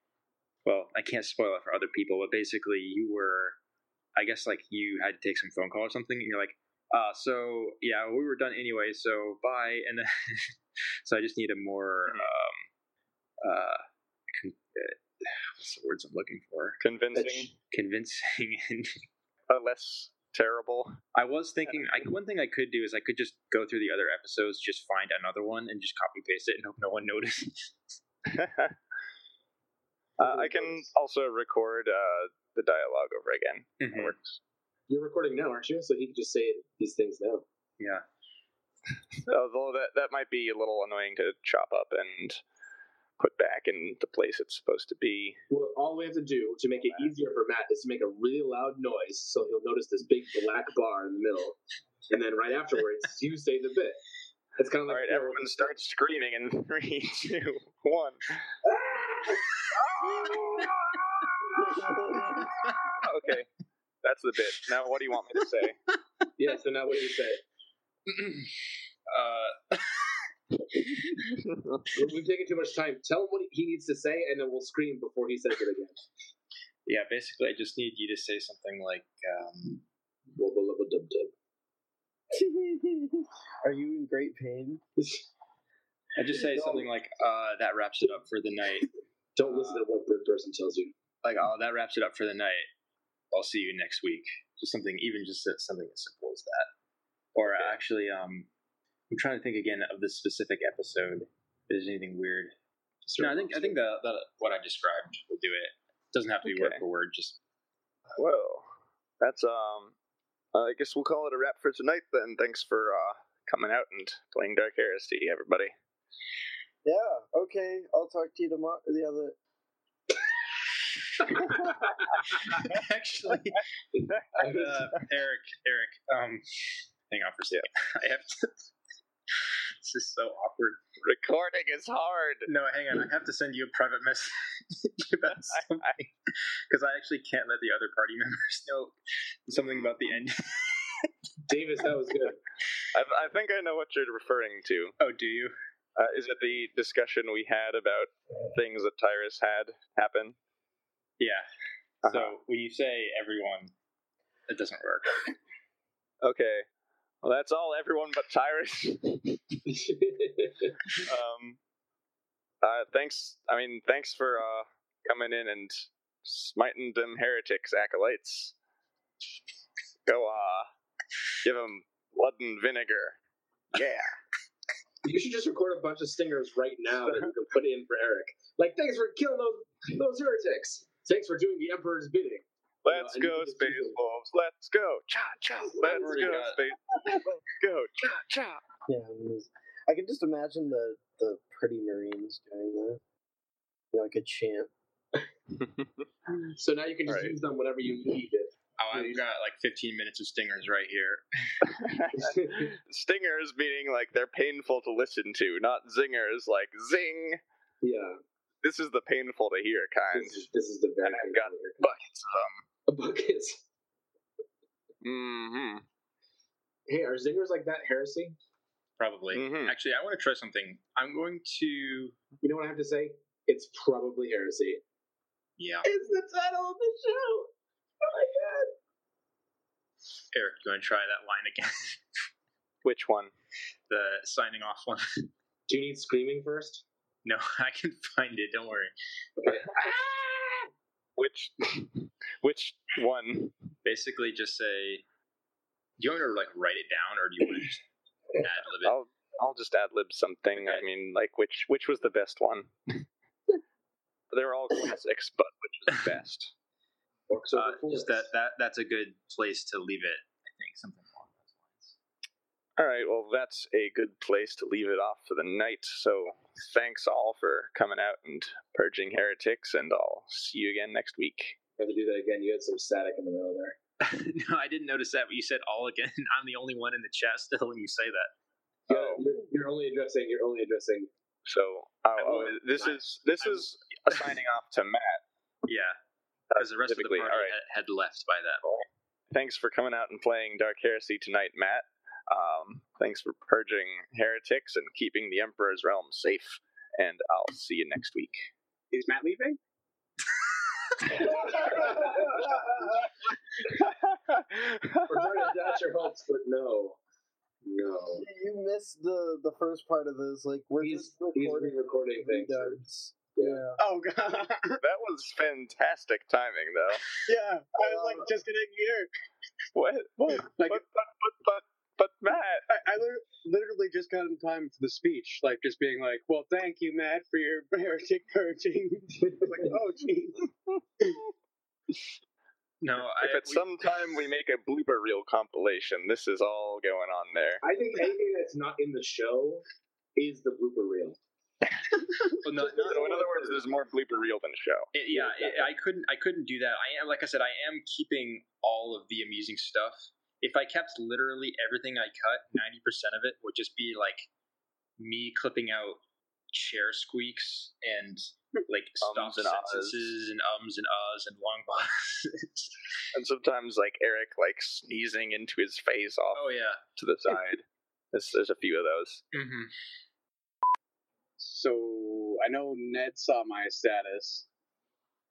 well, I can't spoil it for other people, but basically, you were, I guess, like you had to take some phone call or something, and you're like, uh, so yeah, we were done anyway, so bye, [laughs] and then, so I just need a more, um, uh, con- uh, what's the words I'm looking for? Convincing, Convincing. And [laughs] a less terrible. I was thinking, I, one thing I could do is I could just go through the other episodes, just find another one, and just copy paste it, and hope no one [laughs] notices. [laughs] uh, I can also record uh, the dialogue over again. Mhm. It works. You're recording now, aren't you? So he can just say these things now. Yeah, [laughs] Although that that might be a little annoying to chop up and put back in the place it's supposed to be. Well, all we have to do to make it easier for Matt is to make a really loud noise, so he'll notice this big black bar in the middle, and then right afterwards, you say the bit. It's kind of like right, everyone starts screaming in [laughs] three, two, one. okay, that's the bit. Now, what do you want me to say? Yeah. So now, what do you say? [clears throat] uh, We've taken too much time. Tell him what he needs to say, and then we'll scream before he says it again. yeah. Basically, I just need you to say something like, um, Wubba lubba dub dub. Are you in great pain? I just say something like, uh, that wraps it up for the night. Don't listen to what bird person tells you. Like, oh, that wraps it up for the night. I'll see you next week. Just something, even just something as simple as that. Or actually, um, I'm trying to think again of the specific episode. If there's anything weird. No, I think I think the, the what I described will do it. Doesn't have to be word for word. Just Well, that's um. I guess we'll call it a wrap for tonight then. Thanks for uh coming out and playing Dark Heresy, everybody. Yeah. Okay. I'll talk to you tomorrow. The other. [laughs] actually, [laughs] uh, Eric, Eric, um, hang on for a second. [laughs] I have to. This is so awkward. Recording is hard. No, hang on. I have to send you a private message [laughs] about [laughs] something because I actually can't let the other party [laughs] members know something about the end. Davis, that was good. I, I think I know what you're referring to. oh, do you? Uh, is it the discussion we had about things that Tyrus had happen? Yeah. Uh-huh. So when you say everyone, it doesn't work. Okay. Well, that's all. Everyone but Tyrus. [laughs] um. Uh. Thanks. I mean, thanks for uh coming in and smiting them heretics acolytes. Go uh, give them blood and vinegar. Yeah. You should just record a bunch of stingers right now that you can put in for Eric. Like, thanks for killing those those heretics. Thanks for doing the Emperor's bidding. Let's go, Space do Wolves. Let's go. Cha cha. Let's go, Space Wolves. Let's go. Cha cha. Yeah. it was- I can just imagine the the pretty Marines doing that. You know, like a chant. [laughs] So now you can just Right. use them whenever you need it. Oh, I've got like 15 minutes of stingers right here. [laughs] [laughs] Stingers meaning like they're painful to listen to, not zingers like zing. yeah, This is the painful to hear kind. this is, this is the very And I've got buckets of them. Buckets. [laughs] Mm-hmm. Hey, are zingers like that heresy? Probably. Mhm. Actually, I want to try something. I'm going to. You know what I have to say? It's probably heresy. Yeah. It's the title of the show. Oh my god. Eric, you want to try that line again? [laughs] Which one? the signing off one. [laughs] Do you need screaming first? no, I can find it. Don't worry. Which [laughs] which one? Basically, just say. Do you want me to like write it down, or do you want to just [laughs] ad lib it? I'll I'll just ad lib something. I mean, like which which was the best one? [laughs] They're all classics, but which was the best? Orcs Uh, just that that that's a good place to leave it. I think something along those lines. All right, well, that's a good place to leave it off for the night. So, thanks all for coming out and purging heretics, and I'll see you again next week. have to do that again. You had some static in the middle there. [laughs] no, I didn't notice that, but you said all again. [laughs] I'm the only one in the chat still when you say that. Yeah, Oh. you're, you're only addressing. You're only addressing. So, oh, oh, this I- is this I- is [laughs] a signing off to Matt. Yeah, uh, because the rest of the party all right. had, had left by that. thanks for coming out and playing Dark Heresy tonight, Matt. Um, thanks for purging heretics and keeping the Emperor's realm safe. And I'll see you next week. Is Matt leaving? [laughs] We're trying to dash your hopes, but no, no. You missed the the first part of this. Like we're He's just recording re-recording things. redubs. Yeah. Yeah. Oh god. that was fantastic timing, though. yeah. I was like just getting here. What? What? Like but, but, but, but, but Matt. I, I literally just got in time for the speech, like just being like, "Well, thank you, Matt, for your [laughs] heretic purging." [laughs] like, oh, jeez. No, I, If at we- some time we make a blooper reel compilation, this is all going on there. I think anything that's not in the show is the blooper reel. well, no, [laughs] no, So in other words, there's more blooper reel than show. It, yeah, it, I couldn't. I couldn't do that. I am, like I said, I am keeping all of the amusing stuff. If I kept literally everything I cut, ninety percent of it would just be like me clipping out chair squeaks and like stop Ums and ahs. sentences and ums and ahs and long pauses. [laughs] And sometimes like Eric like sneezing into his face off oh yeah. to the side. There's, there's a few of those. Mm-hmm. So I know Ned saw my status.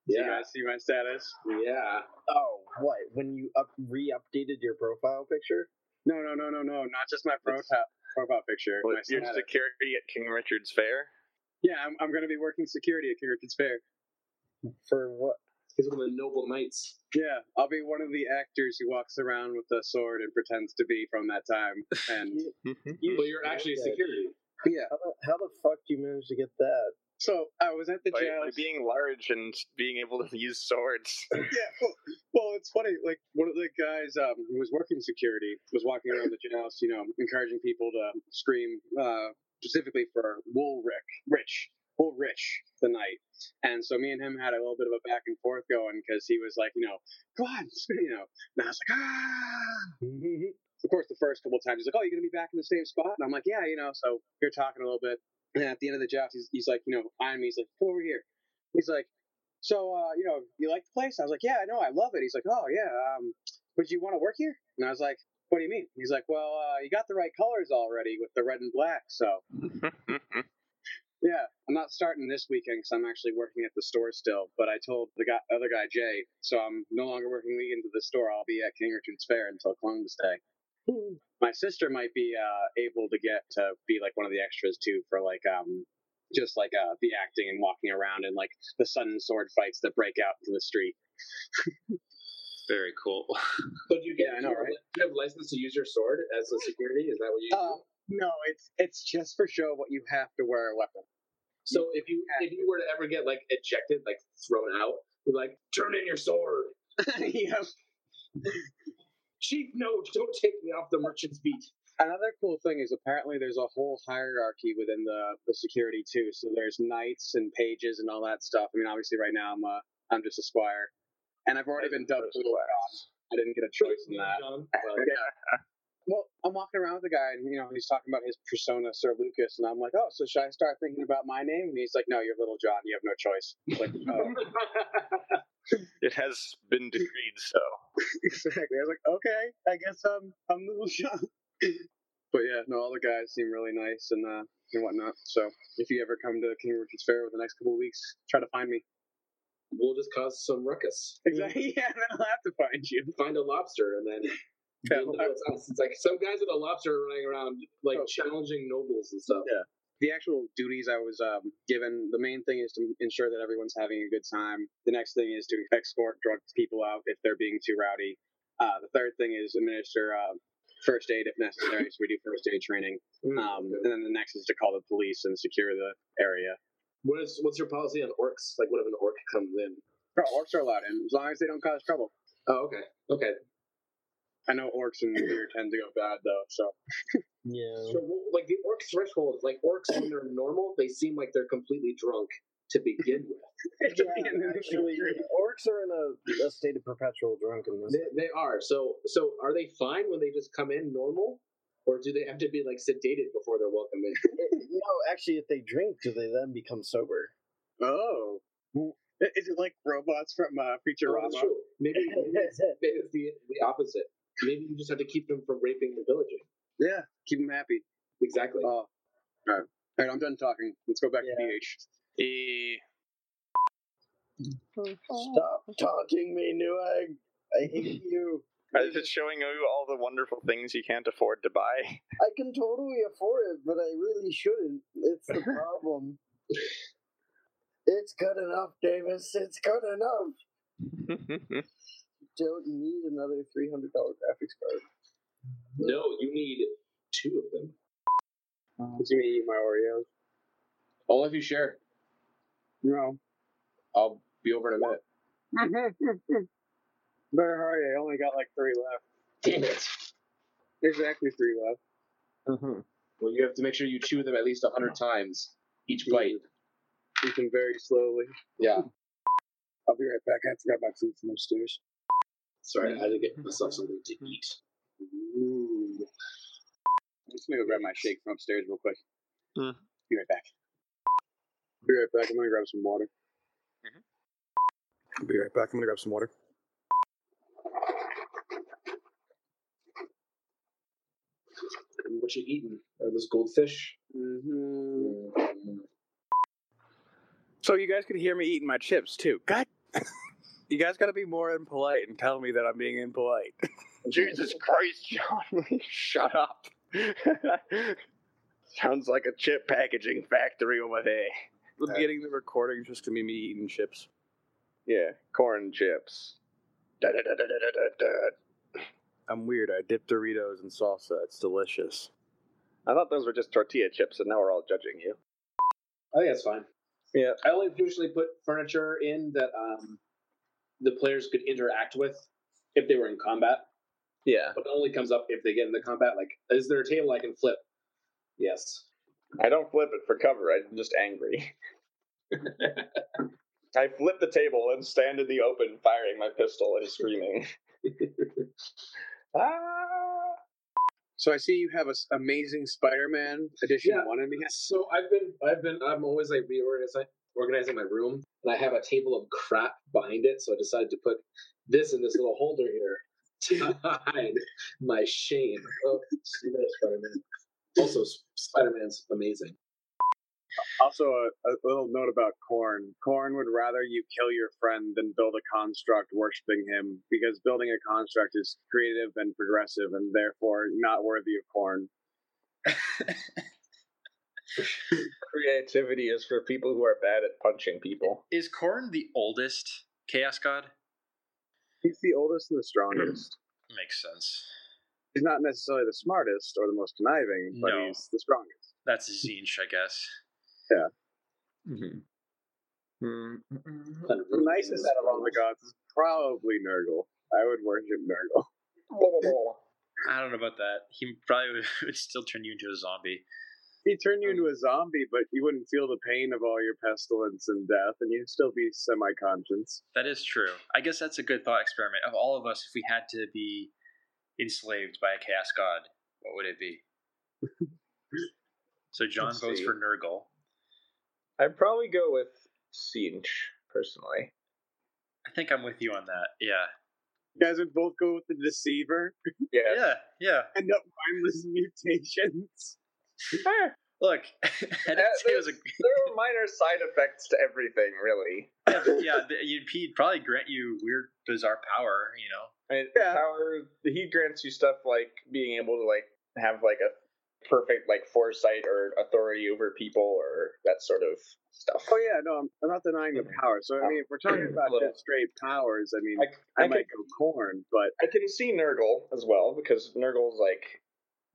Did you Yeah. guys see my status? Yeah. Oh, what? When you up re-updated your profile picture? No, no, no, no, no. Not just my profile profile picture. What, my your status. security at King Richard's Fair? Yeah, I'm, I'm going to be working security at King Richard's Fair. For what? He's one of the noble knights. Yeah, I'll be one of the actors who walks around with a sword and pretends to be from that time. And [laughs] You But you're [laughs] actually security. yeah, How the, how the fuck do you manage to get that? So I was at the By, jail. by being large and being able to [laughs] use swords. [laughs] yeah, well, well, it's funny. Like one of the guys um, who was working security was walking around the jails, you know, encouraging people to scream uh, specifically for Woolrich, Rich, Woolrich, the knight. And so me and him had a little bit of a back and forth going because he was like, you know, go on, [laughs] you know, and I was like, ah. of course, the first couple of times he's like, "Oh, you're gonna be back in the same spot," and I'm like, "Yeah, you know." So we're talking a little bit, and at the end of the job, he's, he's like, you know, eyeing me. He's like, "Come over here." He's like, "So, uh, you know, you like the place?" I was like, "Yeah, I know, I love it." He's like, "Oh, yeah. Um, would you want to work here?" And I was like, "What do you mean?" He's like, "Well, uh, you got the right colors already with the red and black, so." [laughs] Yeah, I'm not starting this weekend because I'm actually working at the store still. But I told the guy, other guy Jay, so I'm no longer working weekend at the store. I'll be at King Richard's Fair until Columbus Day. My sister might be uh, able to get to be like one of the extras too for like um just like uh the acting and walking around and like the sun and sword fights that break out in the street. Very cool. [laughs] So you get? Yeah, I know, you have- right? You have license to use your sword as a security? Is that what you do? Um, no, it's it's just for show, What you have to wear a weapon. So if you if you were to ever get like ejected, like thrown out, you're like, turn in your sword. [laughs] yeah. Chief, no, don't take me off the merchant's beat. Another cool thing is apparently there's a whole hierarchy within the, the security too. So there's knights and pages and all that stuff. I mean, obviously right now I'm uh, I'm just a squire, and I've already been dubbed Little I didn't get a choice in that. Well, [laughs] Yeah. Well, I'm walking around with a guy, and you know he's talking about his persona, Sir Lucas, and I'm like, oh, so should I start thinking about my name? And he's like, no, you're Little John. You have no choice. It's like, oh, [laughs] it has been decreed so. [laughs] exactly. I was like, okay, I guess I'm I'm Little John. [laughs] but yeah, no, all the guys seem really nice and uh and whatnot. So if you ever come to King Richard's Fair over the next couple of weeks, try to find me. we'll just cause some ruckus. Exactly. [laughs] Yeah, then I'll have to find you. Find a lobster and then. Yeah, you'll it's like some guys with a lobster are running around like Oh. challenging nobles and stuff. Yeah. The actual duties I was um, given, the main thing is to ensure that everyone's having a good time. The next thing is to escort drug people out if they're being too rowdy. Uh, the third thing is administer uh, first aid if necessary. so we do first aid training. Mm, Um, and then the next is to call the police and secure the area. What is what's your policy on orcs? Like, what if an orc comes in? Bro, orcs are allowed in as long as they don't cause trouble. Oh, okay, okay. I know orcs and [clears throat] beer tend to go bad though, so Yeah. So, like the orc threshold, like orcs when they're normal, they seem like they're completely drunk to begin with. [laughs] Yeah, actually, orcs are in a, a state of perpetual drunkenness. They, they are. So, so are they fine when they just come in normal, or do they have to be like sedated before they're welcome in? [laughs] no, actually, if they drink, do they then become sober? oh, Is it like robots from uh, Oh, Futurama? that's true. Maybe, maybe, it's, maybe it's [laughs] the the opposite. Maybe you just have to keep them from raping the villagers. yeah, keep them happy. Exactly. Oh, all right. All right, I'm done talking. Let's go back to Yeah. DH. Eh, Stop taunting me, Newegg. I hate you. [laughs] Is it showing you all the wonderful things you can't afford to buy? [laughs] I can totally afford it, but I really shouldn't. It's the [laughs] problem. it's good enough, Davis. It's good enough. Don't need another three hundred dollar graphics card. No, you need two of them. Oh. What do you mean eat my Oreos? All if you share. No. I'll be over in a minute. [laughs] Better hurry. I only got like three left. Damn it. Exactly three left. Mm-hmm. Well, you have to make sure you chew them at least a hundred times each mm-hmm. bite. Eat them very slowly. Yeah. I'll be right back. I forgot my food from upstairs. Sorry, I had to get myself something to eat. Ooh. I'm just gonna go grab my shake from upstairs real quick. Hmm. Be right back. Be right back. I'm gonna grab some water. I'll be right back. I'm gonna grab some water. What you eating? Are those goldfish? Mm-hmm. Mm. So you guys could hear me eating my chips too. God, [laughs] you guys gotta be more impolite and tell me that I'm being impolite. [laughs] Jesus Christ, John, shut up. [laughs] Sounds like a chip packaging factory over there. The beginning of the recording is just gonna be me eating chips. Yeah, corn chips. Da, da, da, da, da, da, da. I'm weird. I dip Doritos in salsa. It's delicious. I thought those were just tortilla chips, and now we're all judging you. I think that's fine. Yeah. I only usually put furniture in that um, the players could interact with if they were in combat. Yeah. But it only comes up if they get in the combat. Like, is there a table I can flip? Yes. I don't flip it for cover. I'm just angry. [laughs] [laughs] I flip the table and stand in the open, firing my pistol and screaming. [laughs] ah! So I see you have a s- amazing Spider-Man edition Yeah. one in the So I've been, I've been, I'm always like reorganizing, organizing my room, and I have a table of crap behind it. So I decided to put this in this little holder here to [laughs] hide my shame. Oh, Spider-Man. Also, Spider-Man's amazing. Also, a, a little note about Khorne. Khorne would rather you kill your friend than build a construct worshiping him, because building a construct is creative and progressive, and therefore not worthy of Khorne. [laughs] [laughs] Creativity is for people who are bad at punching people. Is Khorne the oldest Chaos God? He's the oldest and the strongest. [clears throat] Makes sense. he's not necessarily the smartest or the most conniving, but No. he's the strongest. That's Tzeentch, I guess. Yeah. Mm-hmm. Kind of The nicest out of all the gods is probably Nurgle. I would worship Nurgle. [laughs] I don't know about that. He probably would, [laughs] would still turn you into a zombie. He'd turn you um, into a zombie, but you wouldn't feel the pain of all your pestilence and death, and you'd still be semi-conscious. That is true. I guess that's a good thought experiment. Of all of us, if we had to be enslaved by a chaos god, what would it be? so [laughs] John Let's votes see. for Nurgle. I'd probably go with Tzeentch, personally. I think I'm with you on that. Yeah. You guys would both go with the Deceiver Yeah. Yeah, yeah. and up mindless [laughs] mutations. Look, I [laughs] didn't Uh, say it was a. there are minor side effects to everything, really. Yeah, but yeah the, you'd, he'd probably grant you weird, bizarre power. You know. I mean, Yeah. power. He grants you stuff like being able to like have like a perfect like foresight or authority over people or that sort of stuff. Oh yeah, no, I'm, I'm not denying the power. So I mean, if we're talking about Little. just straight powers, I mean, I, I, I, might can, go Khorne, but I can see Nurgle as well because Nurgle's like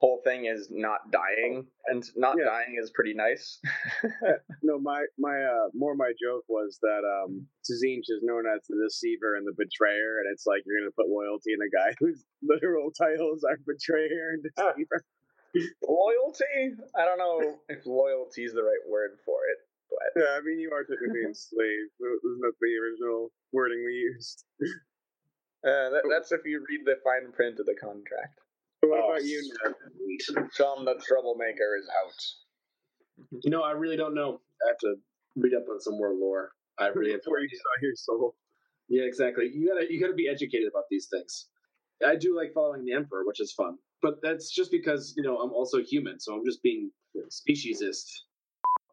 whole thing is not dying, and not Yeah. dying is pretty nice. [laughs] no, my my uh more my joke was that um Tzeentch is known as the deceiver and the betrayer, and it's like you're gonna put loyalty in a guy [laughs] whose literal titles are betrayer and deceiver. [laughs] loyalty? I don't know if loyalty is the right word for it, but Yeah, I mean you are technically enslaved. Isn't that the original wording we used? uh, that, that's if you read the fine print of the contract. So what Oh, about you, Ned? John the troublemaker is out. You know, I really don't know. I have to read up on some more lore. I [laughs] really have no Before you idea. saw your soul. Yeah, exactly. You gotta you gotta be educated about these things. I do like following the emperor, which is fun, but that's just because you know I'm also human, so I'm just being speciesist.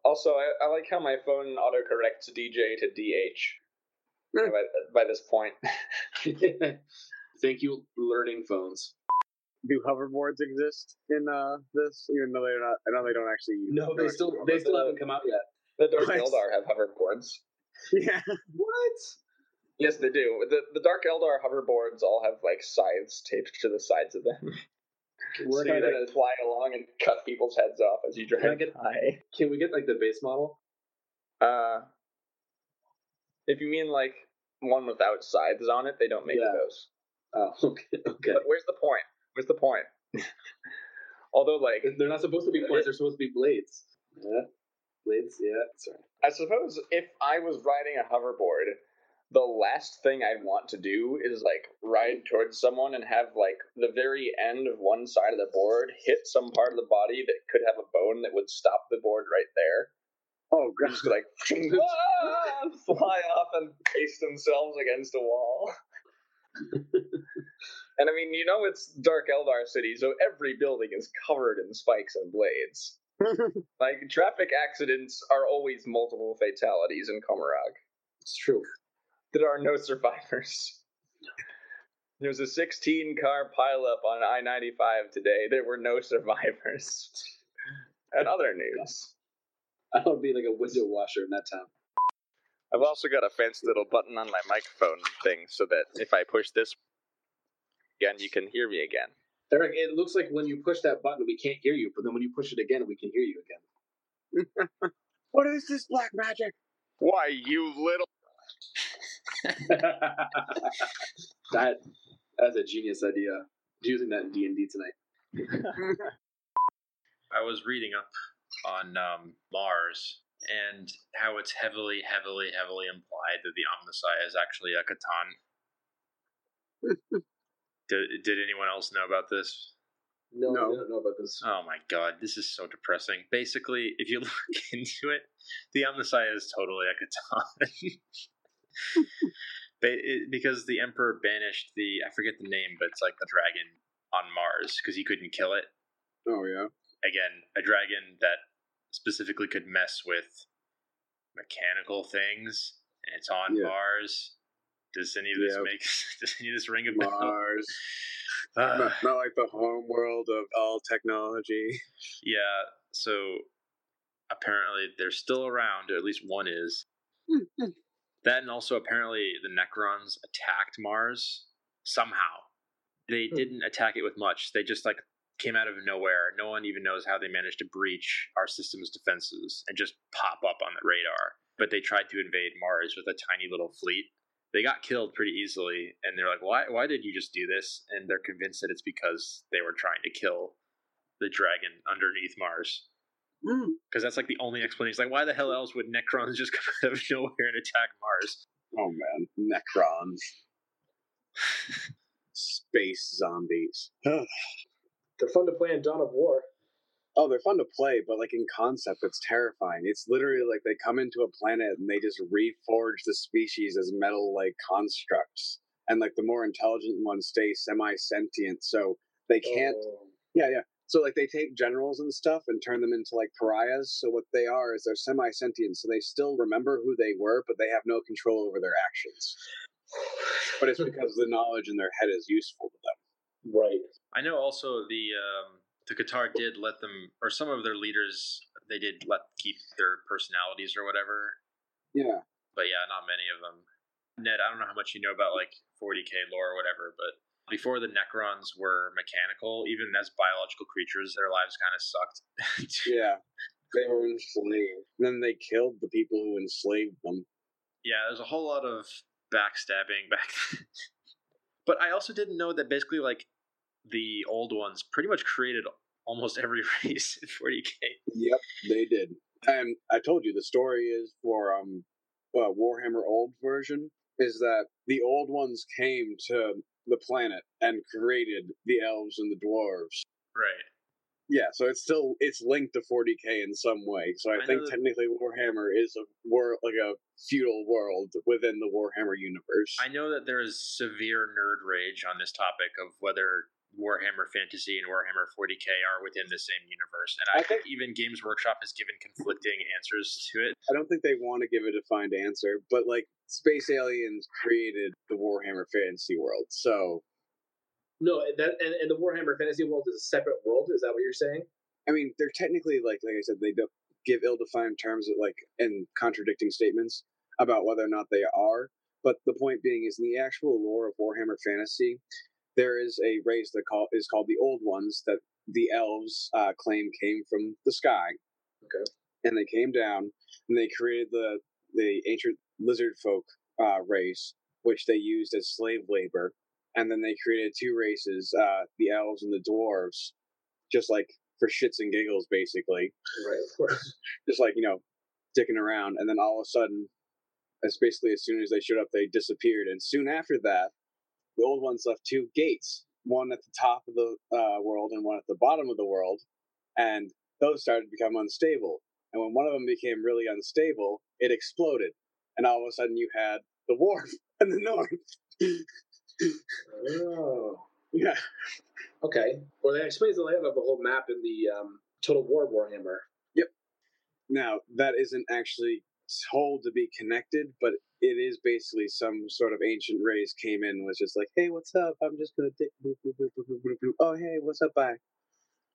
Also, I, I like how my phone autocorrects DJ to DH. Hmm. by, by this point, [laughs] [laughs] Thank you, learning phones. Do hoverboards exist in uh this? Even though they're not, I know they don't actually. Use No, they still they still haven't come out yet. the Dark Nice. Eldar have hoverboards. [laughs] Yeah. What? Yes, they do. The the Dark Eldar hoverboards all have like scythes taped to the sides of them. We're so you not like, fly along and cut people's heads off as you drive Can I get- by. Can we get like the base model? Uh, if you mean like one without scythes on it, they don't make Yeah. those. Oh, [laughs] okay. Okay. But where's the point? Where's the point? [laughs] Although, like, They're not supposed to be points. They're supposed to be blades. Yeah. Blades. Yeah. Sorry. I suppose if I was riding a hoverboard, the last thing I'd want to do is like ride towards someone and have like the very end of one side of the board hit some part of the body that could have a bone that would stop the board right there. Oh And just like "Ah," [laughs] [laughs] fly off and paste themselves against a wall. And I mean, you know, it's Dark Eldar City, so every building is covered in spikes and blades. [laughs] like traffic accidents are always multiple fatalities in Commorragh. It's true. There are no survivors. There's a 16 car pileup on I 95 today. There were no survivors. and other news. I would be like a window washer in that town. I've also got a fancy little button on my microphone thing so that if I push this again, you can hear me again. Eric, it looks like when you push that button, we can't hear you, but then when you push it again, we can hear you again. [laughs] What is this black magic? Why, you little. [laughs] that that's a genius idea. Using that in D and D tonight. [laughs] I was reading up on um, Mars and how it's heavily, heavily, heavily implied that the Omnissiah is actually a C'tan. Did, did anyone else know about this? No, No. I don't know about this. Oh my god, this is so depressing. Basically, if you [laughs] look into it, the Omnissiah is totally a C'tan. [laughs] Ba- it- because the Emperor banished the, I forget the name, but it's like the dragon on Mars because he couldn't kill it. Oh yeah. again a dragon that specifically could mess with mechanical things and it's on Yeah. mars does any of this Yeah. make [laughs] does any of this ring a bell? Mars. Ah, [laughs] not, not like the home world of all technology. yeah so apparently they're still around or at least one is. Hmm, hmm. That and also apparently the necrons attacked mars somehow. They hmm. didn't attack it with much. They just like came out of nowhere. No one even knows how they managed to breach our system's defenses and just pop up on the radar. But they tried to invade mars with a tiny little fleet they got killed pretty easily and they're like why why did you just do this and they're convinced that it's because they were trying to kill the dragon underneath mars mm. because that's like the only explanation like why the hell else would necrons [laughs] just come out of nowhere and attack mars Oh man, Necrons. [laughs] Space zombies. [sighs] They're fun to play in Dawn of War. Oh, they're fun to play, but like in concept, it's terrifying. It's literally like they come into a planet and they just reforge the species as metal like constructs. And like the more intelligent ones stay semi sentient, so they can't. Oh. Yeah, yeah. So like they take generals and stuff and turn them into like pariahs. So what they are is they're semi sentient, so they still remember who they were, but they have no control over their actions. But it's [laughs] because the knowledge in their head is useful to them. Right. I know also the um, the C'tan did let them, or some of their leaders, they did let keep their personalities or whatever. Yeah. But yeah, not many of them. Ned, I don't know how much you know about like 40k lore or whatever, but before the Necrons were mechanical, even as biological creatures, their lives kind of sucked. [laughs] Yeah. They were enslaved. And then they killed the people who enslaved them. yeah, there's a whole lot of backstabbing back [laughs] then. but I also didn't know that basically like the old ones pretty much created almost [laughs] every race in 40k. Yep, they did. And I told you the story is for um uh, Warhammer Old version is that the old ones came to the planet and created the elves and the dwarves. Right. Yeah, so it's still it's linked to 40k in some way. So I, I think technically Warhammer is a world like a feudal world within the Warhammer universe. I know that there is severe nerd rage on this topic of whether Warhammer Fantasy and Warhammer 40k are within the same universe, and I, I think even Games Workshop has given conflicting answers to it. I don't think they want to give a defined answer, but like Space Aliens created the Warhammer fantasy world. So No, that and, and the Warhammer Fantasy World is a separate world. Is that what you're saying? I mean, they're technically like like I said, they don't give ill-defined terms like and contradicting statements about whether or not they are. But the point being is, in the actual lore of Warhammer Fantasy, there is a race that call is called the Old Ones that the elves uh, claim came from the sky. Okay. And they came down and they created the the ancient lizard folk uh, race, which they used as slave labor. And then they created two races, uh, the elves and the dwarves, just like for shits and giggles, basically. Right, of course. [laughs] Just like, you know, dicking around. And then all of a sudden, as basically as soon as they showed up, they disappeared. And soon after that, the old ones left two gates, one at the top of the uh, world and one at the bottom of the world. And those started to become unstable. And when one of them became really unstable, it exploded. And all of a sudden, you had the Warp [laughs] and the north. Oh. Yeah. Okay. Well, that explains the layout of the whole map in the um, Total War Warhammer. Yep. Now, that isn't actually told to be connected, but it is basically some sort of ancient race came in and was just like, hey, what's up? I'm just gonna dick. Boop, boop, boop, boop, boop, boop, boop. Oh, hey, what's up? Bye.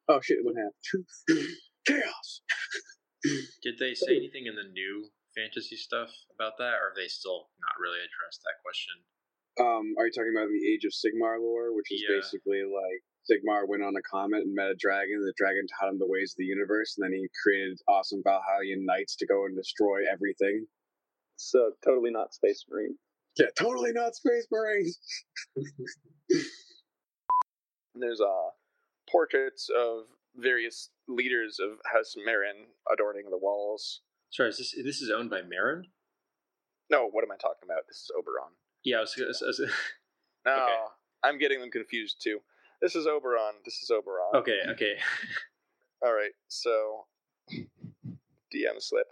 Oh, shit, what happened? [sniffs] Chaos! Did they say anything in the new fantasy stuff about that, or have they still not really addressed that question? Um, are you talking about the Age of Sigmar lore, which is Yeah. basically like Sigmar went on a comet and met a dragon. The dragon taught him the ways of the universe, and then he created awesome Valhallian knights to go and destroy everything. So totally not Space Marine. Yeah, totally not Space Marines. [laughs] There's uh portraits of various leaders of House Marin adorning the walls. Sorry, is this this is owned by Marin? No, what am I talking about? This is Oberon. Yeah, I was, I was, I was No, Okay. I'm getting them confused too. This is Oberon. This is Oberon. okay, okay. [laughs] All right. So DM slip.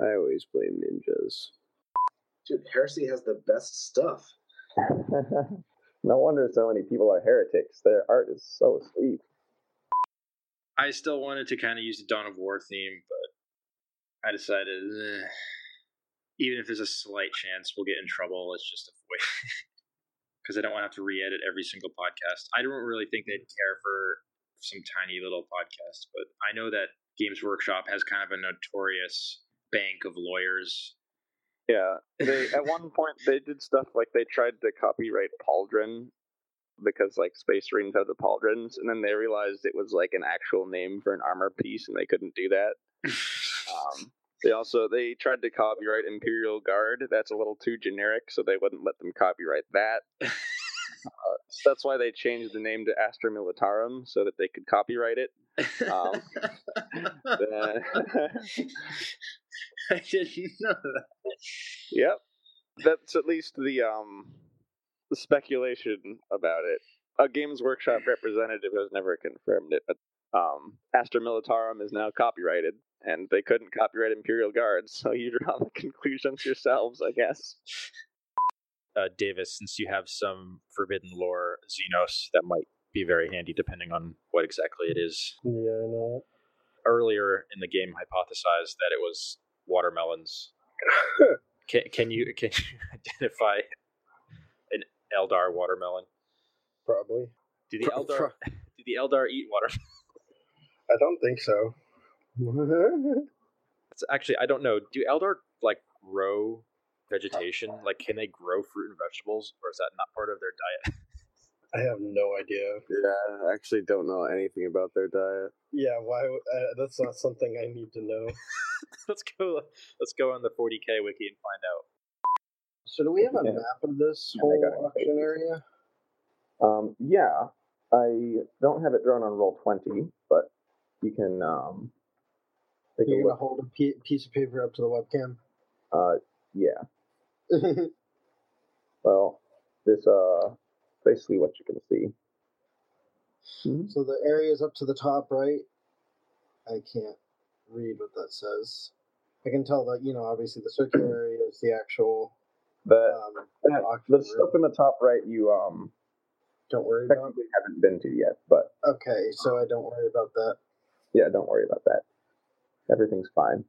I always blame ninjas. Dude, Heresy has the best stuff. [laughs] no wonder so many people are heretics. Their art is so sweet. I still wanted to kind of use the Dawn of War theme, but I decided, eh, even if there's a slight chance we'll get in trouble, let's just avoid because [laughs] I don't want to have to re-edit every single podcast. I don't really think they'd care for some tiny little podcast, but I know that Games Workshop has kind of a notorious bank of lawyers. Yeah, [laughs] they at one point they did stuff like they tried to copyright Pauldron because like Space Marines have the Pauldrons, and then they realized it was like an actual name for an armor piece, and they couldn't do that. [laughs] Um, they also they tried to copyright Imperial Guard. That's a little too generic, so they wouldn't let them copyright that. [laughs] Uh, so that's why they changed the name to Astra Militarum so that they could copyright it. Um, [laughs] I didn't know that. Yep. That's at least the um the speculation about it. A Games Workshop representative has never confirmed it, but um Astra Militarum is now copyrighted and they couldn't copyright Imperial Guards, so you draw the [laughs] conclusions yourselves, I guess. uh, Davis, since you have some forbidden lore Xenos, that might be very handy depending on what exactly it is. Yeah, I know. Earlier in the game, hypothesized that it was watermelons. [laughs] can, can you can you [laughs] identify an Eldar watermelon? Probably. Do the Pro- Eldar pro- [laughs] do the Eldar eat watermelon? [laughs] I don't think so. [laughs] It's actually I don't know. Do Eldar like grow vegetation? Like, can they grow fruit and vegetables, or is that not part of their diet? I have no idea. Yeah, I actually don't know anything about their diet. Yeah, why? Uh, that's not something I need to know. let's go. Let's go on the 40k wiki and find out. So, do we have a Yeah. map of this Yeah, they got whole auction area? Um yeah. I don't have it drawn on roll twenty, but you can um take You're a gonna look. hold a piece of paper up to the webcam. Uh yeah. [laughs] Well, this uh basically what you can see. Mhm. So the area is up to the top right, I can't read what that says. I can tell that you know obviously the circular area is the actual But um, that- auction the stuff in the top right you um Don't worry about. technically haven't been to yet, but Okay, so I don't worry about that. yeah, don't worry about that. Everything's fine.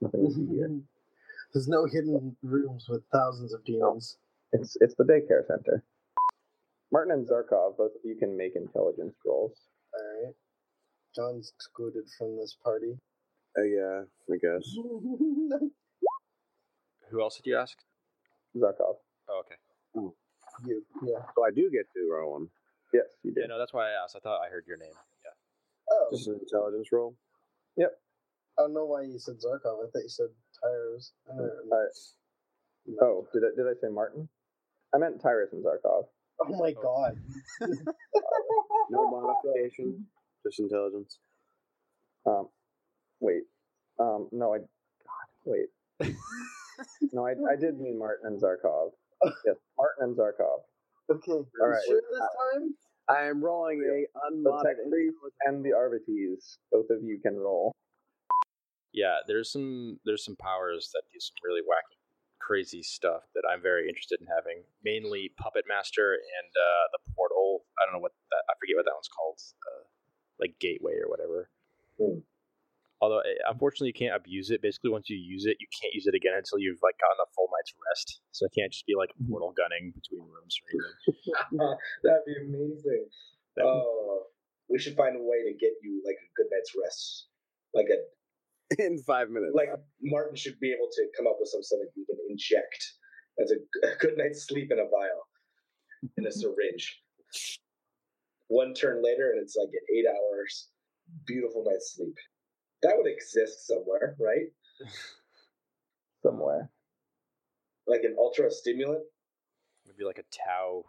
Nothing to here. [laughs] There's no hidden rooms with thousands of demons. It's it's the daycare center. Martin and Zarkov, both of you can make intelligence rolls. All right. John's excluded from this party. Uh, yeah, I guess. [laughs] Who else did you ask? Zarkov. Oh, okay. You, yeah. So I do get to roll one. Yes, you Yeah, did. no, that's why I asked. I thought I heard your name. Yeah. Oh, Just an intelligence roll. Yep. I don't know why you said Zarkov. I thought you said Tyrus. I don't. Uh, oh, did I, did I say Martin? I meant Tyrus and Zarkov. Oh my god. [laughs] No modification. Just intelligence. Um, wait. Um, no, I. God, wait. [laughs] no, I, I did mean Martin and Zarkov. Yes, Martin and Zarkov. Okay. All you right. Sure this time? I am rolling a unmodded. and the Arbites, both of you can roll. Yeah, there's some there's some powers that do some really wacky, crazy stuff that I'm very interested in having. Mainly Puppet Master and uh, the Portal. I don't know what that I forget what that one's called, uh, like Gateway or whatever. Hmm. Although eh, unfortunately you can't abuse it. Basically, once you use it, you can't use it again until you've like gotten a full night's rest. So it can't just be like portal gunning between rooms or anything. [laughs] That'd be amazing. That- Oh, we should find a way to get you like a good night's rest. Like a [laughs] in five minutes. like Martin should be able to come up with some something we can inject as a, [laughs] a good night's sleep in a vial, in a syringe. One turn later, and it's like an eight hours, beautiful night's sleep. That would exist somewhere, right? [laughs] Somewhere. Like an ultra stimulant. Maybe like a Tau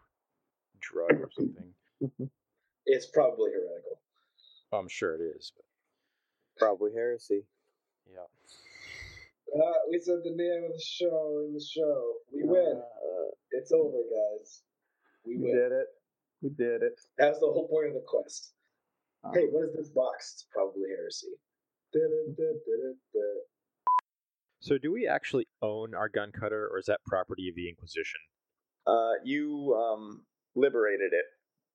drug or something. It's probably heretical. I'm sure it is. But Probably heresy. yeah. Uh, we said the name of the show in the show. We win. Uh, It's over, guys. We we win. did it. We did it. That's the whole point of the quest. Um, Hey, what is this box? It's probably heresy. So, do we actually own our gun cutter, or is that property of the Inquisition? Uh, you um, liberated it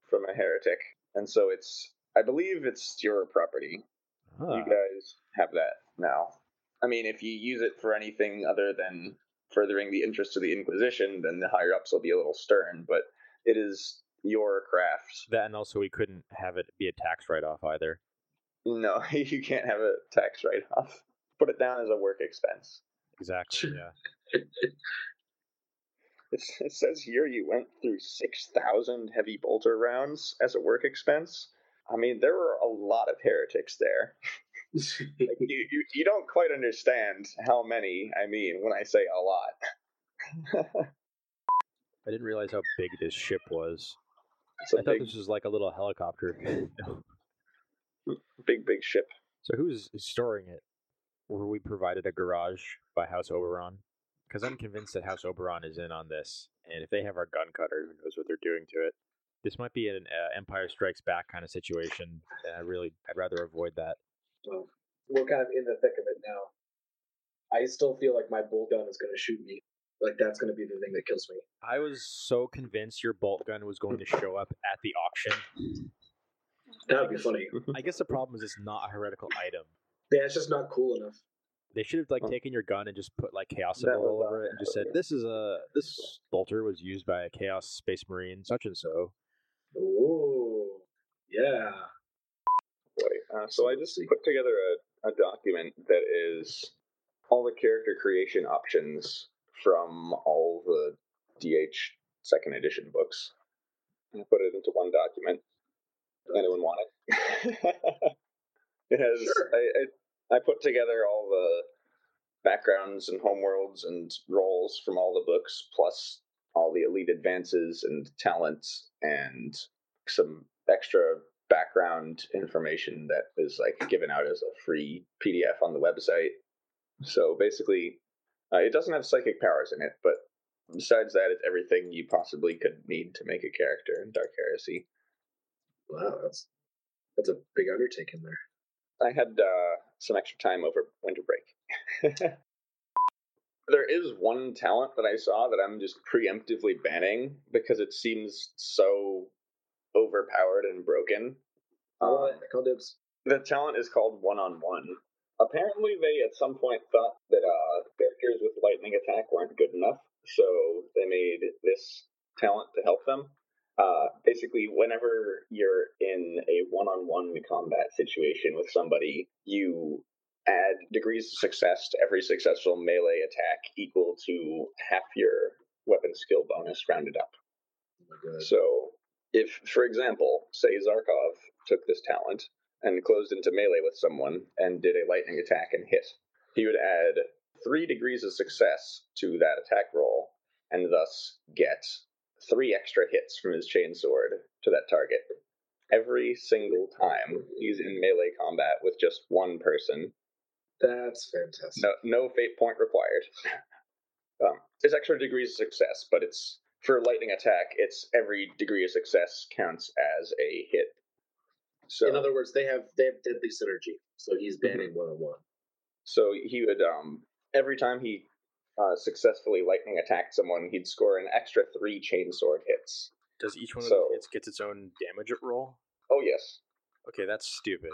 from a heretic, and so it's. I believe it's your property. Ah, You guys have that now. I mean, if you use it for anything other than furthering the interests of the Inquisition, then the higher ups will be a little stern. But it is your craft. that, and also we couldn't have it be a tax write-off either. No, [laughs] you can't have a tax write-off. Put it down as a work expense. Exactly. Yeah. [laughs] It, it says here you went through 6,000 heavy bolter rounds as a work expense. I mean, there were a lot of heretics there. [laughs] Like, you, you, you don't quite understand how many I mean when I say a lot. I didn't realize how big this ship was. I thought big, this was like a little helicopter. Big, big ship. so who's storing it? Were we provided a garage by House Oberon? Because I'm convinced that House Oberon is in on this, and if they have our gun cutter, who knows what they're doing to it? This might be an uh, Empire Strikes Back kind of situation, and I really, I'd rather avoid that. Well, we're kind of in the thick of it now. I still feel like my bolt gun is going to shoot me. Like that's going to be the thing that kills me. I was so convinced your bolt gun was going to show up at the auction. That would be funny. I guess the problem is it's not a heretical item. Yeah, it's just not cool enough. They should have like Huh. taken your gun and just put like chaos symbol all over it and just said, "This is a this bolter was used by a chaos space marine such and so." Ooh, yeah. Wait, uh, so I just put together a, a document that is all the character creation options from all the DH second edition books. I put it into one document. Anyone want it? [laughs] it has. I, I I put together all the backgrounds and homeworlds and roles from all the books, plus all the elite advances and talents and some extra background information that is like given out as a free PDF on the website. So basically, uh, it doesn't have psychic powers in it, but besides that, it's everything you possibly could need to make a character in Dark Heresy. Wow, that's that's a big undertaking there. I had uh, some extra time over winter break. [laughs] there is one talent that I saw that I'm just preemptively banning because it seems so overpowered and broken. Oh, Um, I call dibs. the talent is called one on one. Apparently, they at some point thought that uh, characters with lightning attack weren't good enough, so they made this talent to help them. Uh, basically, whenever you're in a one on one combat situation with somebody, you add degrees of success to every successful melee attack equal to half your weapon skill bonus rounded up. Oh. So, if, for example, say Zarkov took this talent and closed into melee with someone and did a lightning attack and hit, he would add three degrees of success to that attack roll and thus get three extra hits from his chainsword to that target. Every single time he's in melee combat with just one person, That's fantastic. no, no fate point required. [laughs] um, it's extra degrees of success, but it's for lightning attack. It's every degree of success counts as a hit. So, In other words, they have they have deadly synergy. So he's banning one on one. so he would um every time he uh, successfully lightning attacked someone, he'd score an extra three chainsword hits. Does each one of the hits gets its own damage roll? Oh yes, Okay, that's stupid.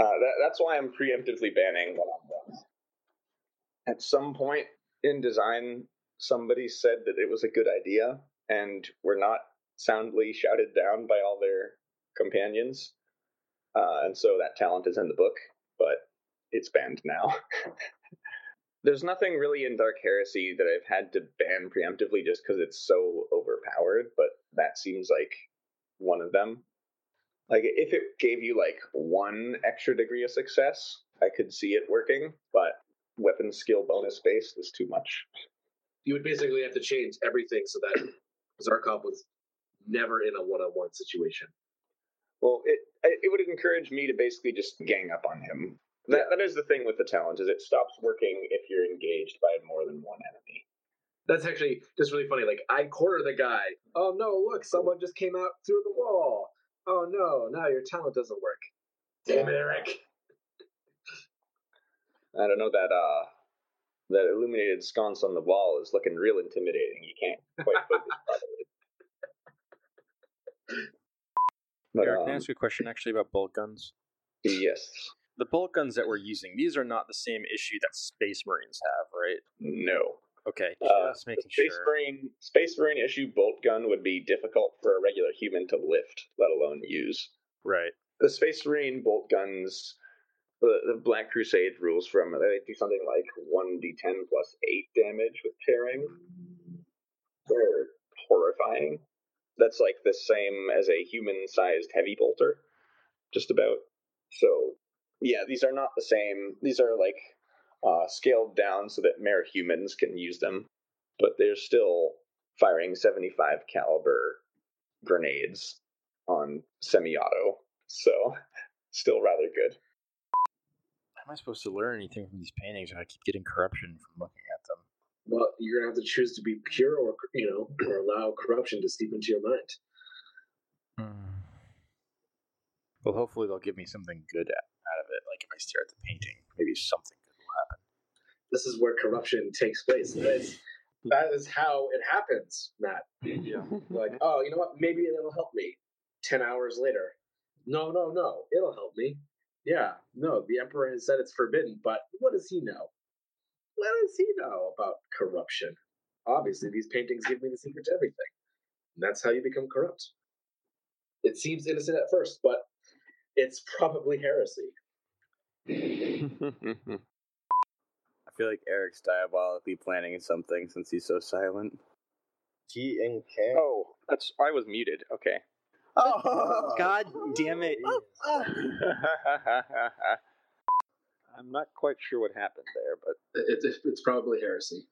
uh, that, that's why I'm preemptively banning one on ones. At some point in design, somebody said that it was a good idea, and were not soundly shouted down by all their companions. Uh, and so that talent is in the book, but it's banned now. [laughs] There's nothing really in Dark Heresy that I've had to ban preemptively just because it's so overpowered, but that seems like one of them. Like, if it gave you like one extra degree of success, I could see it working, but weapon skill bonus based is too much. You would basically have to change everything so that Zarkov was never in a one on one situation. Well, it it would encourage me to basically just gang up on him. That that is the thing with the talent is it stops working if you're engaged by more than one enemy. That's actually just really funny. Like I corner the guy. Oh no! Look, someone just came out through the wall. Oh no! Now your talent doesn't work. Damn it, Eric. [laughs] I don't know that uh that illuminated sconce on the wall is looking real intimidating. You can't quite focus properly. But, Eric, can I um, ask you a question actually about bolt guns? yes. The bolt guns that we're using, these are not the same issue that Space Marines have, right? No. Okay, Uh, just the making Space sure. Marine Space Marine issue bolt gun would be difficult for a regular human to lift, let alone use. Right. The Space Marine bolt guns, the, the Black Crusade rules from they do something like one d10 plus eight damage with tearing. They're horrifying. That's like the same as a human-sized heavy bolter, just about. So, yeah, these are not the same. These are like uh, scaled down so that mere humans can use them, but they're still firing 75 caliber grenades on semi-auto. So, [laughs] still rather good. How am I supposed to learn anything from these paintings if I keep getting corruption from looking at them? Well, you're gonna have to choose to be pure, or you know, [clears throat] or allow corruption to seep into your mind. Hmm. Well, hopefully they'll give me something good out out of it. Like if I stare at the painting, maybe something good will happen. This is where corruption takes place. That's, that is how it happens, Matt. Yeah. [laughs] Like, oh, you know what? Maybe it'll help me. Ten hours later, no, no, no, it'll help me. Yeah, no, the emperor has said it's forbidden, but what does he know? What does he know about corruption? Obviously, these paintings give me the secret to everything. And that's how you become corrupt. It seems innocent at first, but it's probably heresy. [laughs] I feel like Eric's diabolically planning something since he's so silent. T and K. Oh, that's I was muted. Okay. Oh, God damn it. [laughs] I'm not quite sure what happened there, but It's, it's- it's probably heresy.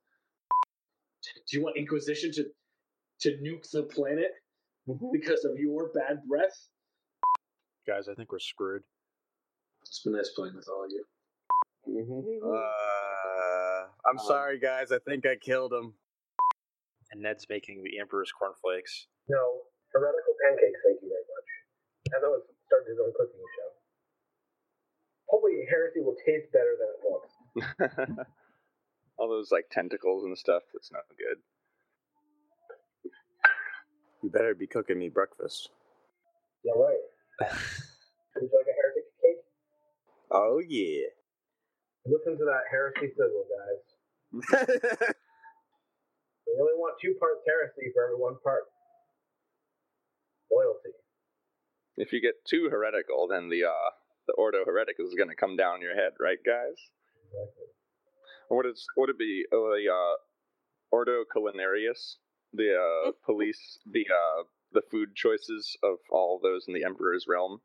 Do you want Inquisition to to nuke the planet mm-hmm. because of your bad breath? Guys, I think we're screwed. It's been nice playing with all of you. Uh, I'm sorry, guys. I think I killed him. And Ned's making the Emperor's cornflakes. No, heretical pancakes. Thank you very much. though it's started his own cooking show. Hopefully, heresy will taste better than it looks. [laughs] All those like tentacles and stuff. That's not good. You better be cooking me breakfast. Yeah, right. [laughs] Would you like a heretic cake? Oh yeah. Listen to that heresy sizzle, guys. [laughs] we only want two parts heresy for every one part loyalty. If you get too heretical, then the uh the Ordo Heretic is going to come down your head, right, guys? Or would it would it be uh, the uh, Ordo Culinarius, the uh, [laughs] police, the uh, the food choices of all those in the Emperor's realm?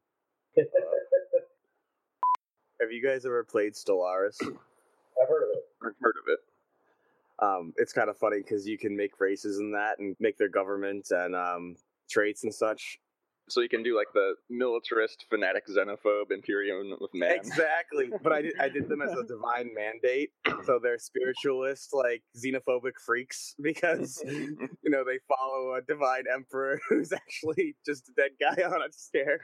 [laughs] Have you guys ever played Stellaris? I've heard of it. I've heard of it. Um, it's kind of funny because you can make races in that and make their government and um, traits and such. So you can do like the militarist, fanatic, xenophobe, Imperium of man. Exactly, but I did I did them as a divine mandate, so they're spiritualist, like xenophobic freaks [laughs] because you know they follow a divine emperor [laughs] who's actually just a dead guy on a stair.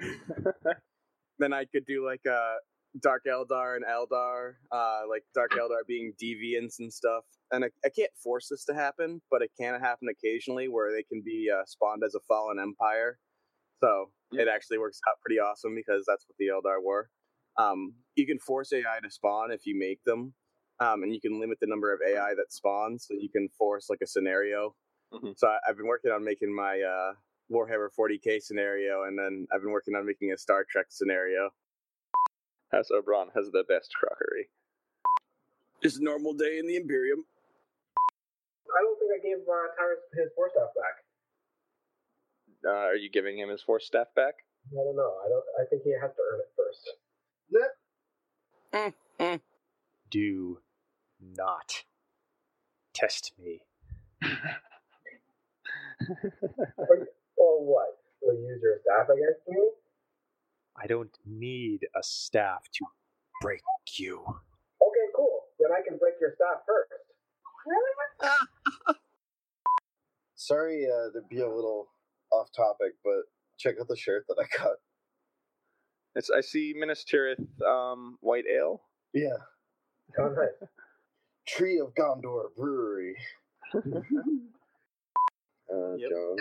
[laughs] then I could do like a Dark Eldar and Eldar, uh, like Dark Eldar being deviants and stuff. And I, I can't force this to happen, but it can happen occasionally where they can be uh, spawned as a fallen empire. So it actually works out pretty awesome because that's what the Eldar were. Um, you can force AI to spawn if you make them, um, and you can limit the number of AI that spawns. So you can force like a scenario. Mhm. So I, I've been working on making my uh, Warhammer 40k scenario, and then I've been working on making a Star Trek scenario. House Oberon has the best crockery. Just a normal day in the Imperium. I don't think I gave uh, Tyrus his force staff back. Uh, are you giving him his force staff back? I don't know. I don't. I think he has to earn it first. [laughs] Do not test me. [laughs] or, or what? Will you use your staff against me? I don't need a staff to break you. Okay, cool. Then I can break your staff first. [laughs] Sorry uh, to be a little off topic, but check out the shirt that I got. It's I see Minas Tirith um, white ale. Yeah. [laughs] Oh, nice. Tree of Gondor Brewery. [laughs] uh, John.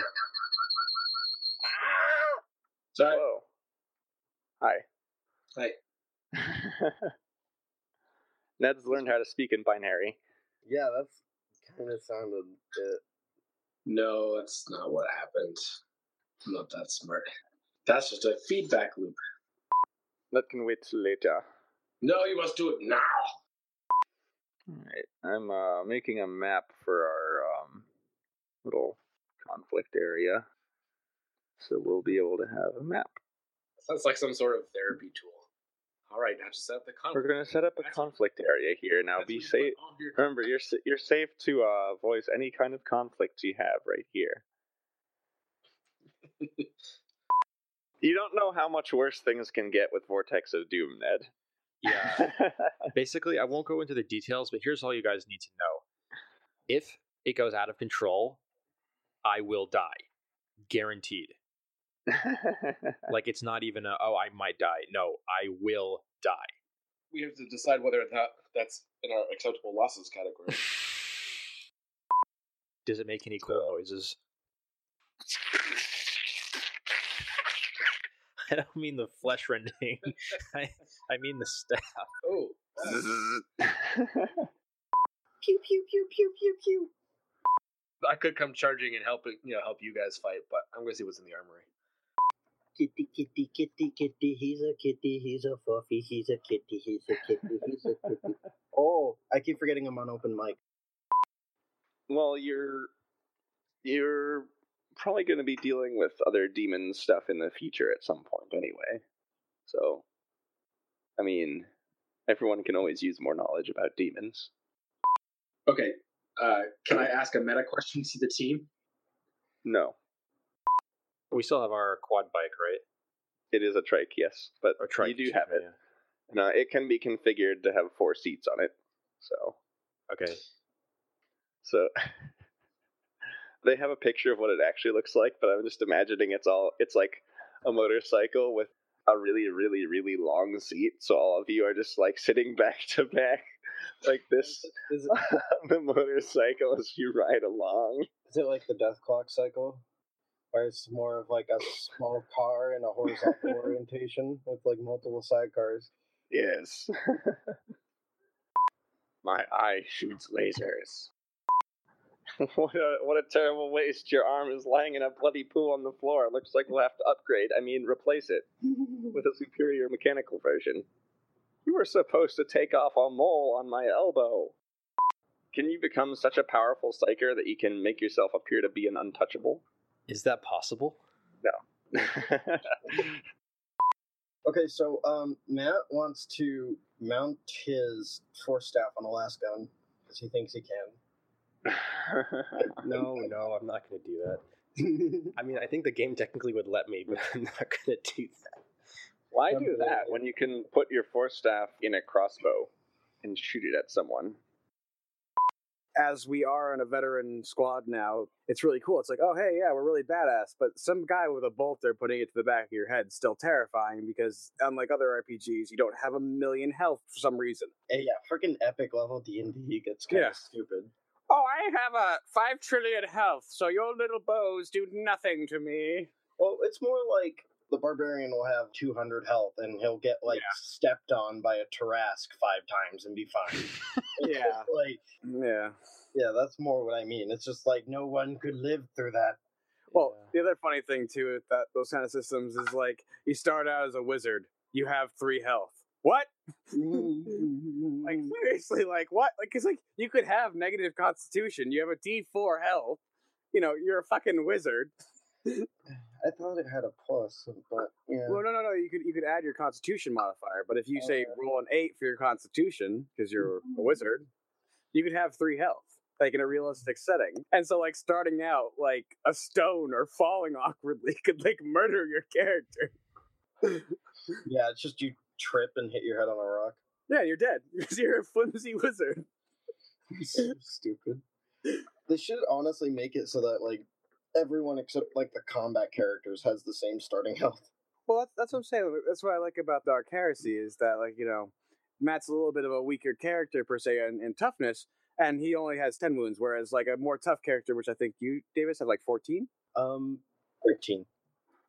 Sorry. Whoa. Hi. Hi. [laughs] Ned's learned how to speak in binary. Yeah, that's kind of sounded it. No, that's not what happened. I'm not that smart. That's just a feedback loop. That can wait till later. No, you must do it now. Alright. I'm uh, making a map for our um, little conflict area. So we'll be able to have a map. Sounds like some sort of therapy tool. All right, now just set up the We're going to set up a conflict area here. Now be safe. Remember, you're you're safe to uh, voice any kind of conflict you have right here. [laughs] you don't know how much worse things can get with Vortex of Doom, Ned. Yeah. [laughs] Basically, I won't go into the details, but here's all you guys need to know. If it goes out of control, I will die. Guaranteed. [laughs] like it's not even a oh I might die. No, I will die. We have to decide whether that that's in our acceptable losses category. [laughs] Does it make any cool noises? [laughs] I don't mean the flesh rending. I I mean the staff. Oh. Pew pew pew pew pew pew. I could come charging and help you know help you guys fight, but I'm gonna see what's in the armory. Kitty, kitty, kitty, kitty, he's a kitty, he's a fluffy, he's a kitty, he's a kitty, he's a kitty. [laughs] Oh, I keep forgetting I'm on open mic. well, you're you're probably going to be dealing with other demon stuff in the future at some point anyway. So, I mean, everyone can always use more knowledge about demons. Okay. Uh, can I ask a meta question to the team? No, We still have our quad bike, right? it is a trike, yes, but Or trike, you do have me, it. And, uh, it can be configured to have four seats on it. So, Okay. so [laughs] they have a picture of what it actually looks like, but I'm just imagining it's all it's like a motorcycle with a really, really, really long seat, so all of you are just like sitting [laughs] back to back like this Is it, on [laughs] the motorcycle as you ride along. is it like the death clock cycle? Where it's more of like a small car in a horizontal [laughs] orientation with like multiple sidecars. Yes. [laughs] My eye shoots lasers. [laughs] what a what a terrible waste! Your arm is lying in a bloody pool on the floor. Looks like we'll have to upgrade. I mean, replace it with a superior mechanical version. You were supposed to take off a mole on my elbow. Can you become such a powerful psyker that you can make yourself appear to be an untouchable? Is that possible? No. [laughs] Okay, so um, Matt wants to mount his force staff on a lasgun because he thinks he can. [laughs] No, no, I'm not going to do that. [laughs] I mean, I think the game technically would let me, but I'm not going to do that. Why do that when you can put your force staff in a crossbow and shoot it at someone? As we are in a veteran squad now, it's really cool. It's like, oh, hey, yeah, we're really badass. But some guy with a bolt they're putting it to the back of your head is still terrifying because, unlike other RPGs, you don't have a million health for some reason. Hey, yeah, freaking epic level D and D gets kind of Yeah. stupid. Oh, I have a five trillion health, so your little bows do nothing to me. Well, it's more like the barbarian will have 200 health and he'll get like stepped on by a Tarrasque five times and be fine. [laughs] Yeah. [laughs] like Yeah. yeah, that's more what I mean. It's just like no one could live through that. Well, the other funny thing too with that those kind of systems is like you start out as a wizard, you have three health. What? [laughs] like mm-hmm. seriously, like what? Like, cause like you could have negative constitution. You have a D four health. You know, you're a fucking wizard. I thought it had a plus, but yeah. Well, no, no, no. You could you could add your constitution modifier, but if you say roll an eight for your constitution because you're a mm-hmm. wizard, you could have three health, like in a realistic setting. And so, like starting out, like a stone or falling [laughs] awkwardly could like murder your character. Yeah, it's just you trip and hit your head on a rock. Yeah, you're dead [laughs] because you're a flimsy wizard. [laughs] so stupid. They should honestly make it so that like everyone except like the combat characters has the same starting [laughs] health. Well, that's, that's what I'm saying. That's what I like about Dark Heresy is that, like, you know, Matt's a little bit of a weaker character per se in, in toughness, and he only has 10 wounds, whereas, like, a more tough character, which I think you, Davis, have like 14? Um, 13.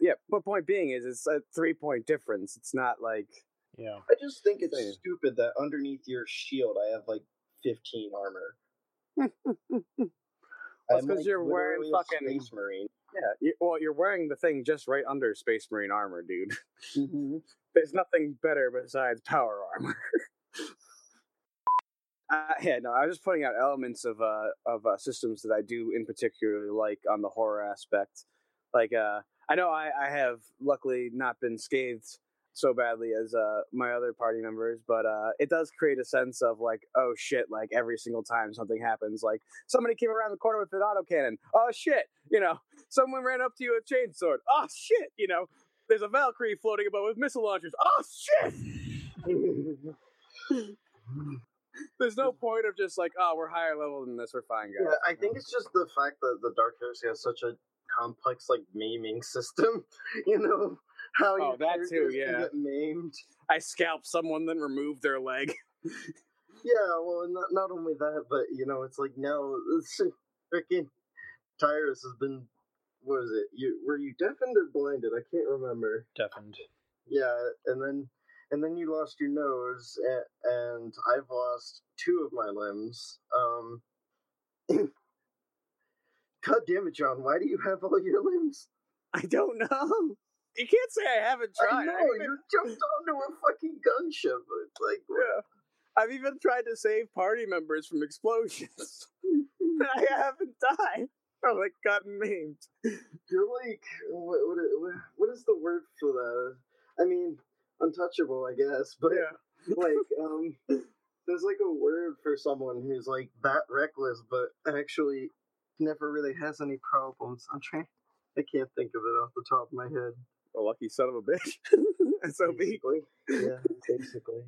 Yeah, but point being is it's a three point difference. It's not like. Yeah. I just think it's Same. stupid that underneath your shield I have like 15 armor. [laughs] I'm, because like, you're wearing fucking. space marine. Yeah, you, well, you're wearing the thing just right under Space Marine armor, dude. Mm-hmm. [laughs] There's nothing better besides power armor. [laughs] Uh, yeah, no, I was just pointing out elements of uh of uh, systems that I do in particular like on the horror aspect. Like, uh, I know I, I have luckily not been scathed so badly as uh my other party members, but uh, it does create a sense of like, oh shit! Like every single time something happens, like somebody came around the corner with an autocannon. Oh shit! You know, [laughs] someone ran up to you with a chainsword. Oh shit! You know, there's a Valkyrie floating above with missile launchers. Oh shit! [laughs] There's no point of just like, oh, we're higher level than this. We're fine, guys. Yeah, I think it's just the fact that the Dark Heresy has such a complex like maiming system. [laughs] You know how Oh, your that too, characters can yeah. get maimed. I scalp someone, then remove their leg. Yeah, well, not not only that, but you know, it's like now this freaking Tyrus has been. What is it? You were you deafened or blinded? I can't remember. Deafened. Yeah, and then and then you lost your nose, and, and I've lost two of my limbs. Um, [coughs] God damn it, John! Why do you have all your limbs? I don't know. You can't say I haven't tried. I know even- you jumped onto a fucking gunship. It's like [laughs] Yeah. I've even tried to save party members from explosions. [laughs] [laughs] I haven't died or like gotten maimed. You're like, what, what, what- what is the word for that? I mean, untouchable, I guess, but yeah. like, um, there's like a word for someone who's like that reckless, but actually never really has any problems. I'm trying, I can't think of it off the top of my head. A lucky son of a bitch. [laughs] SOB. Basically, yeah, basically.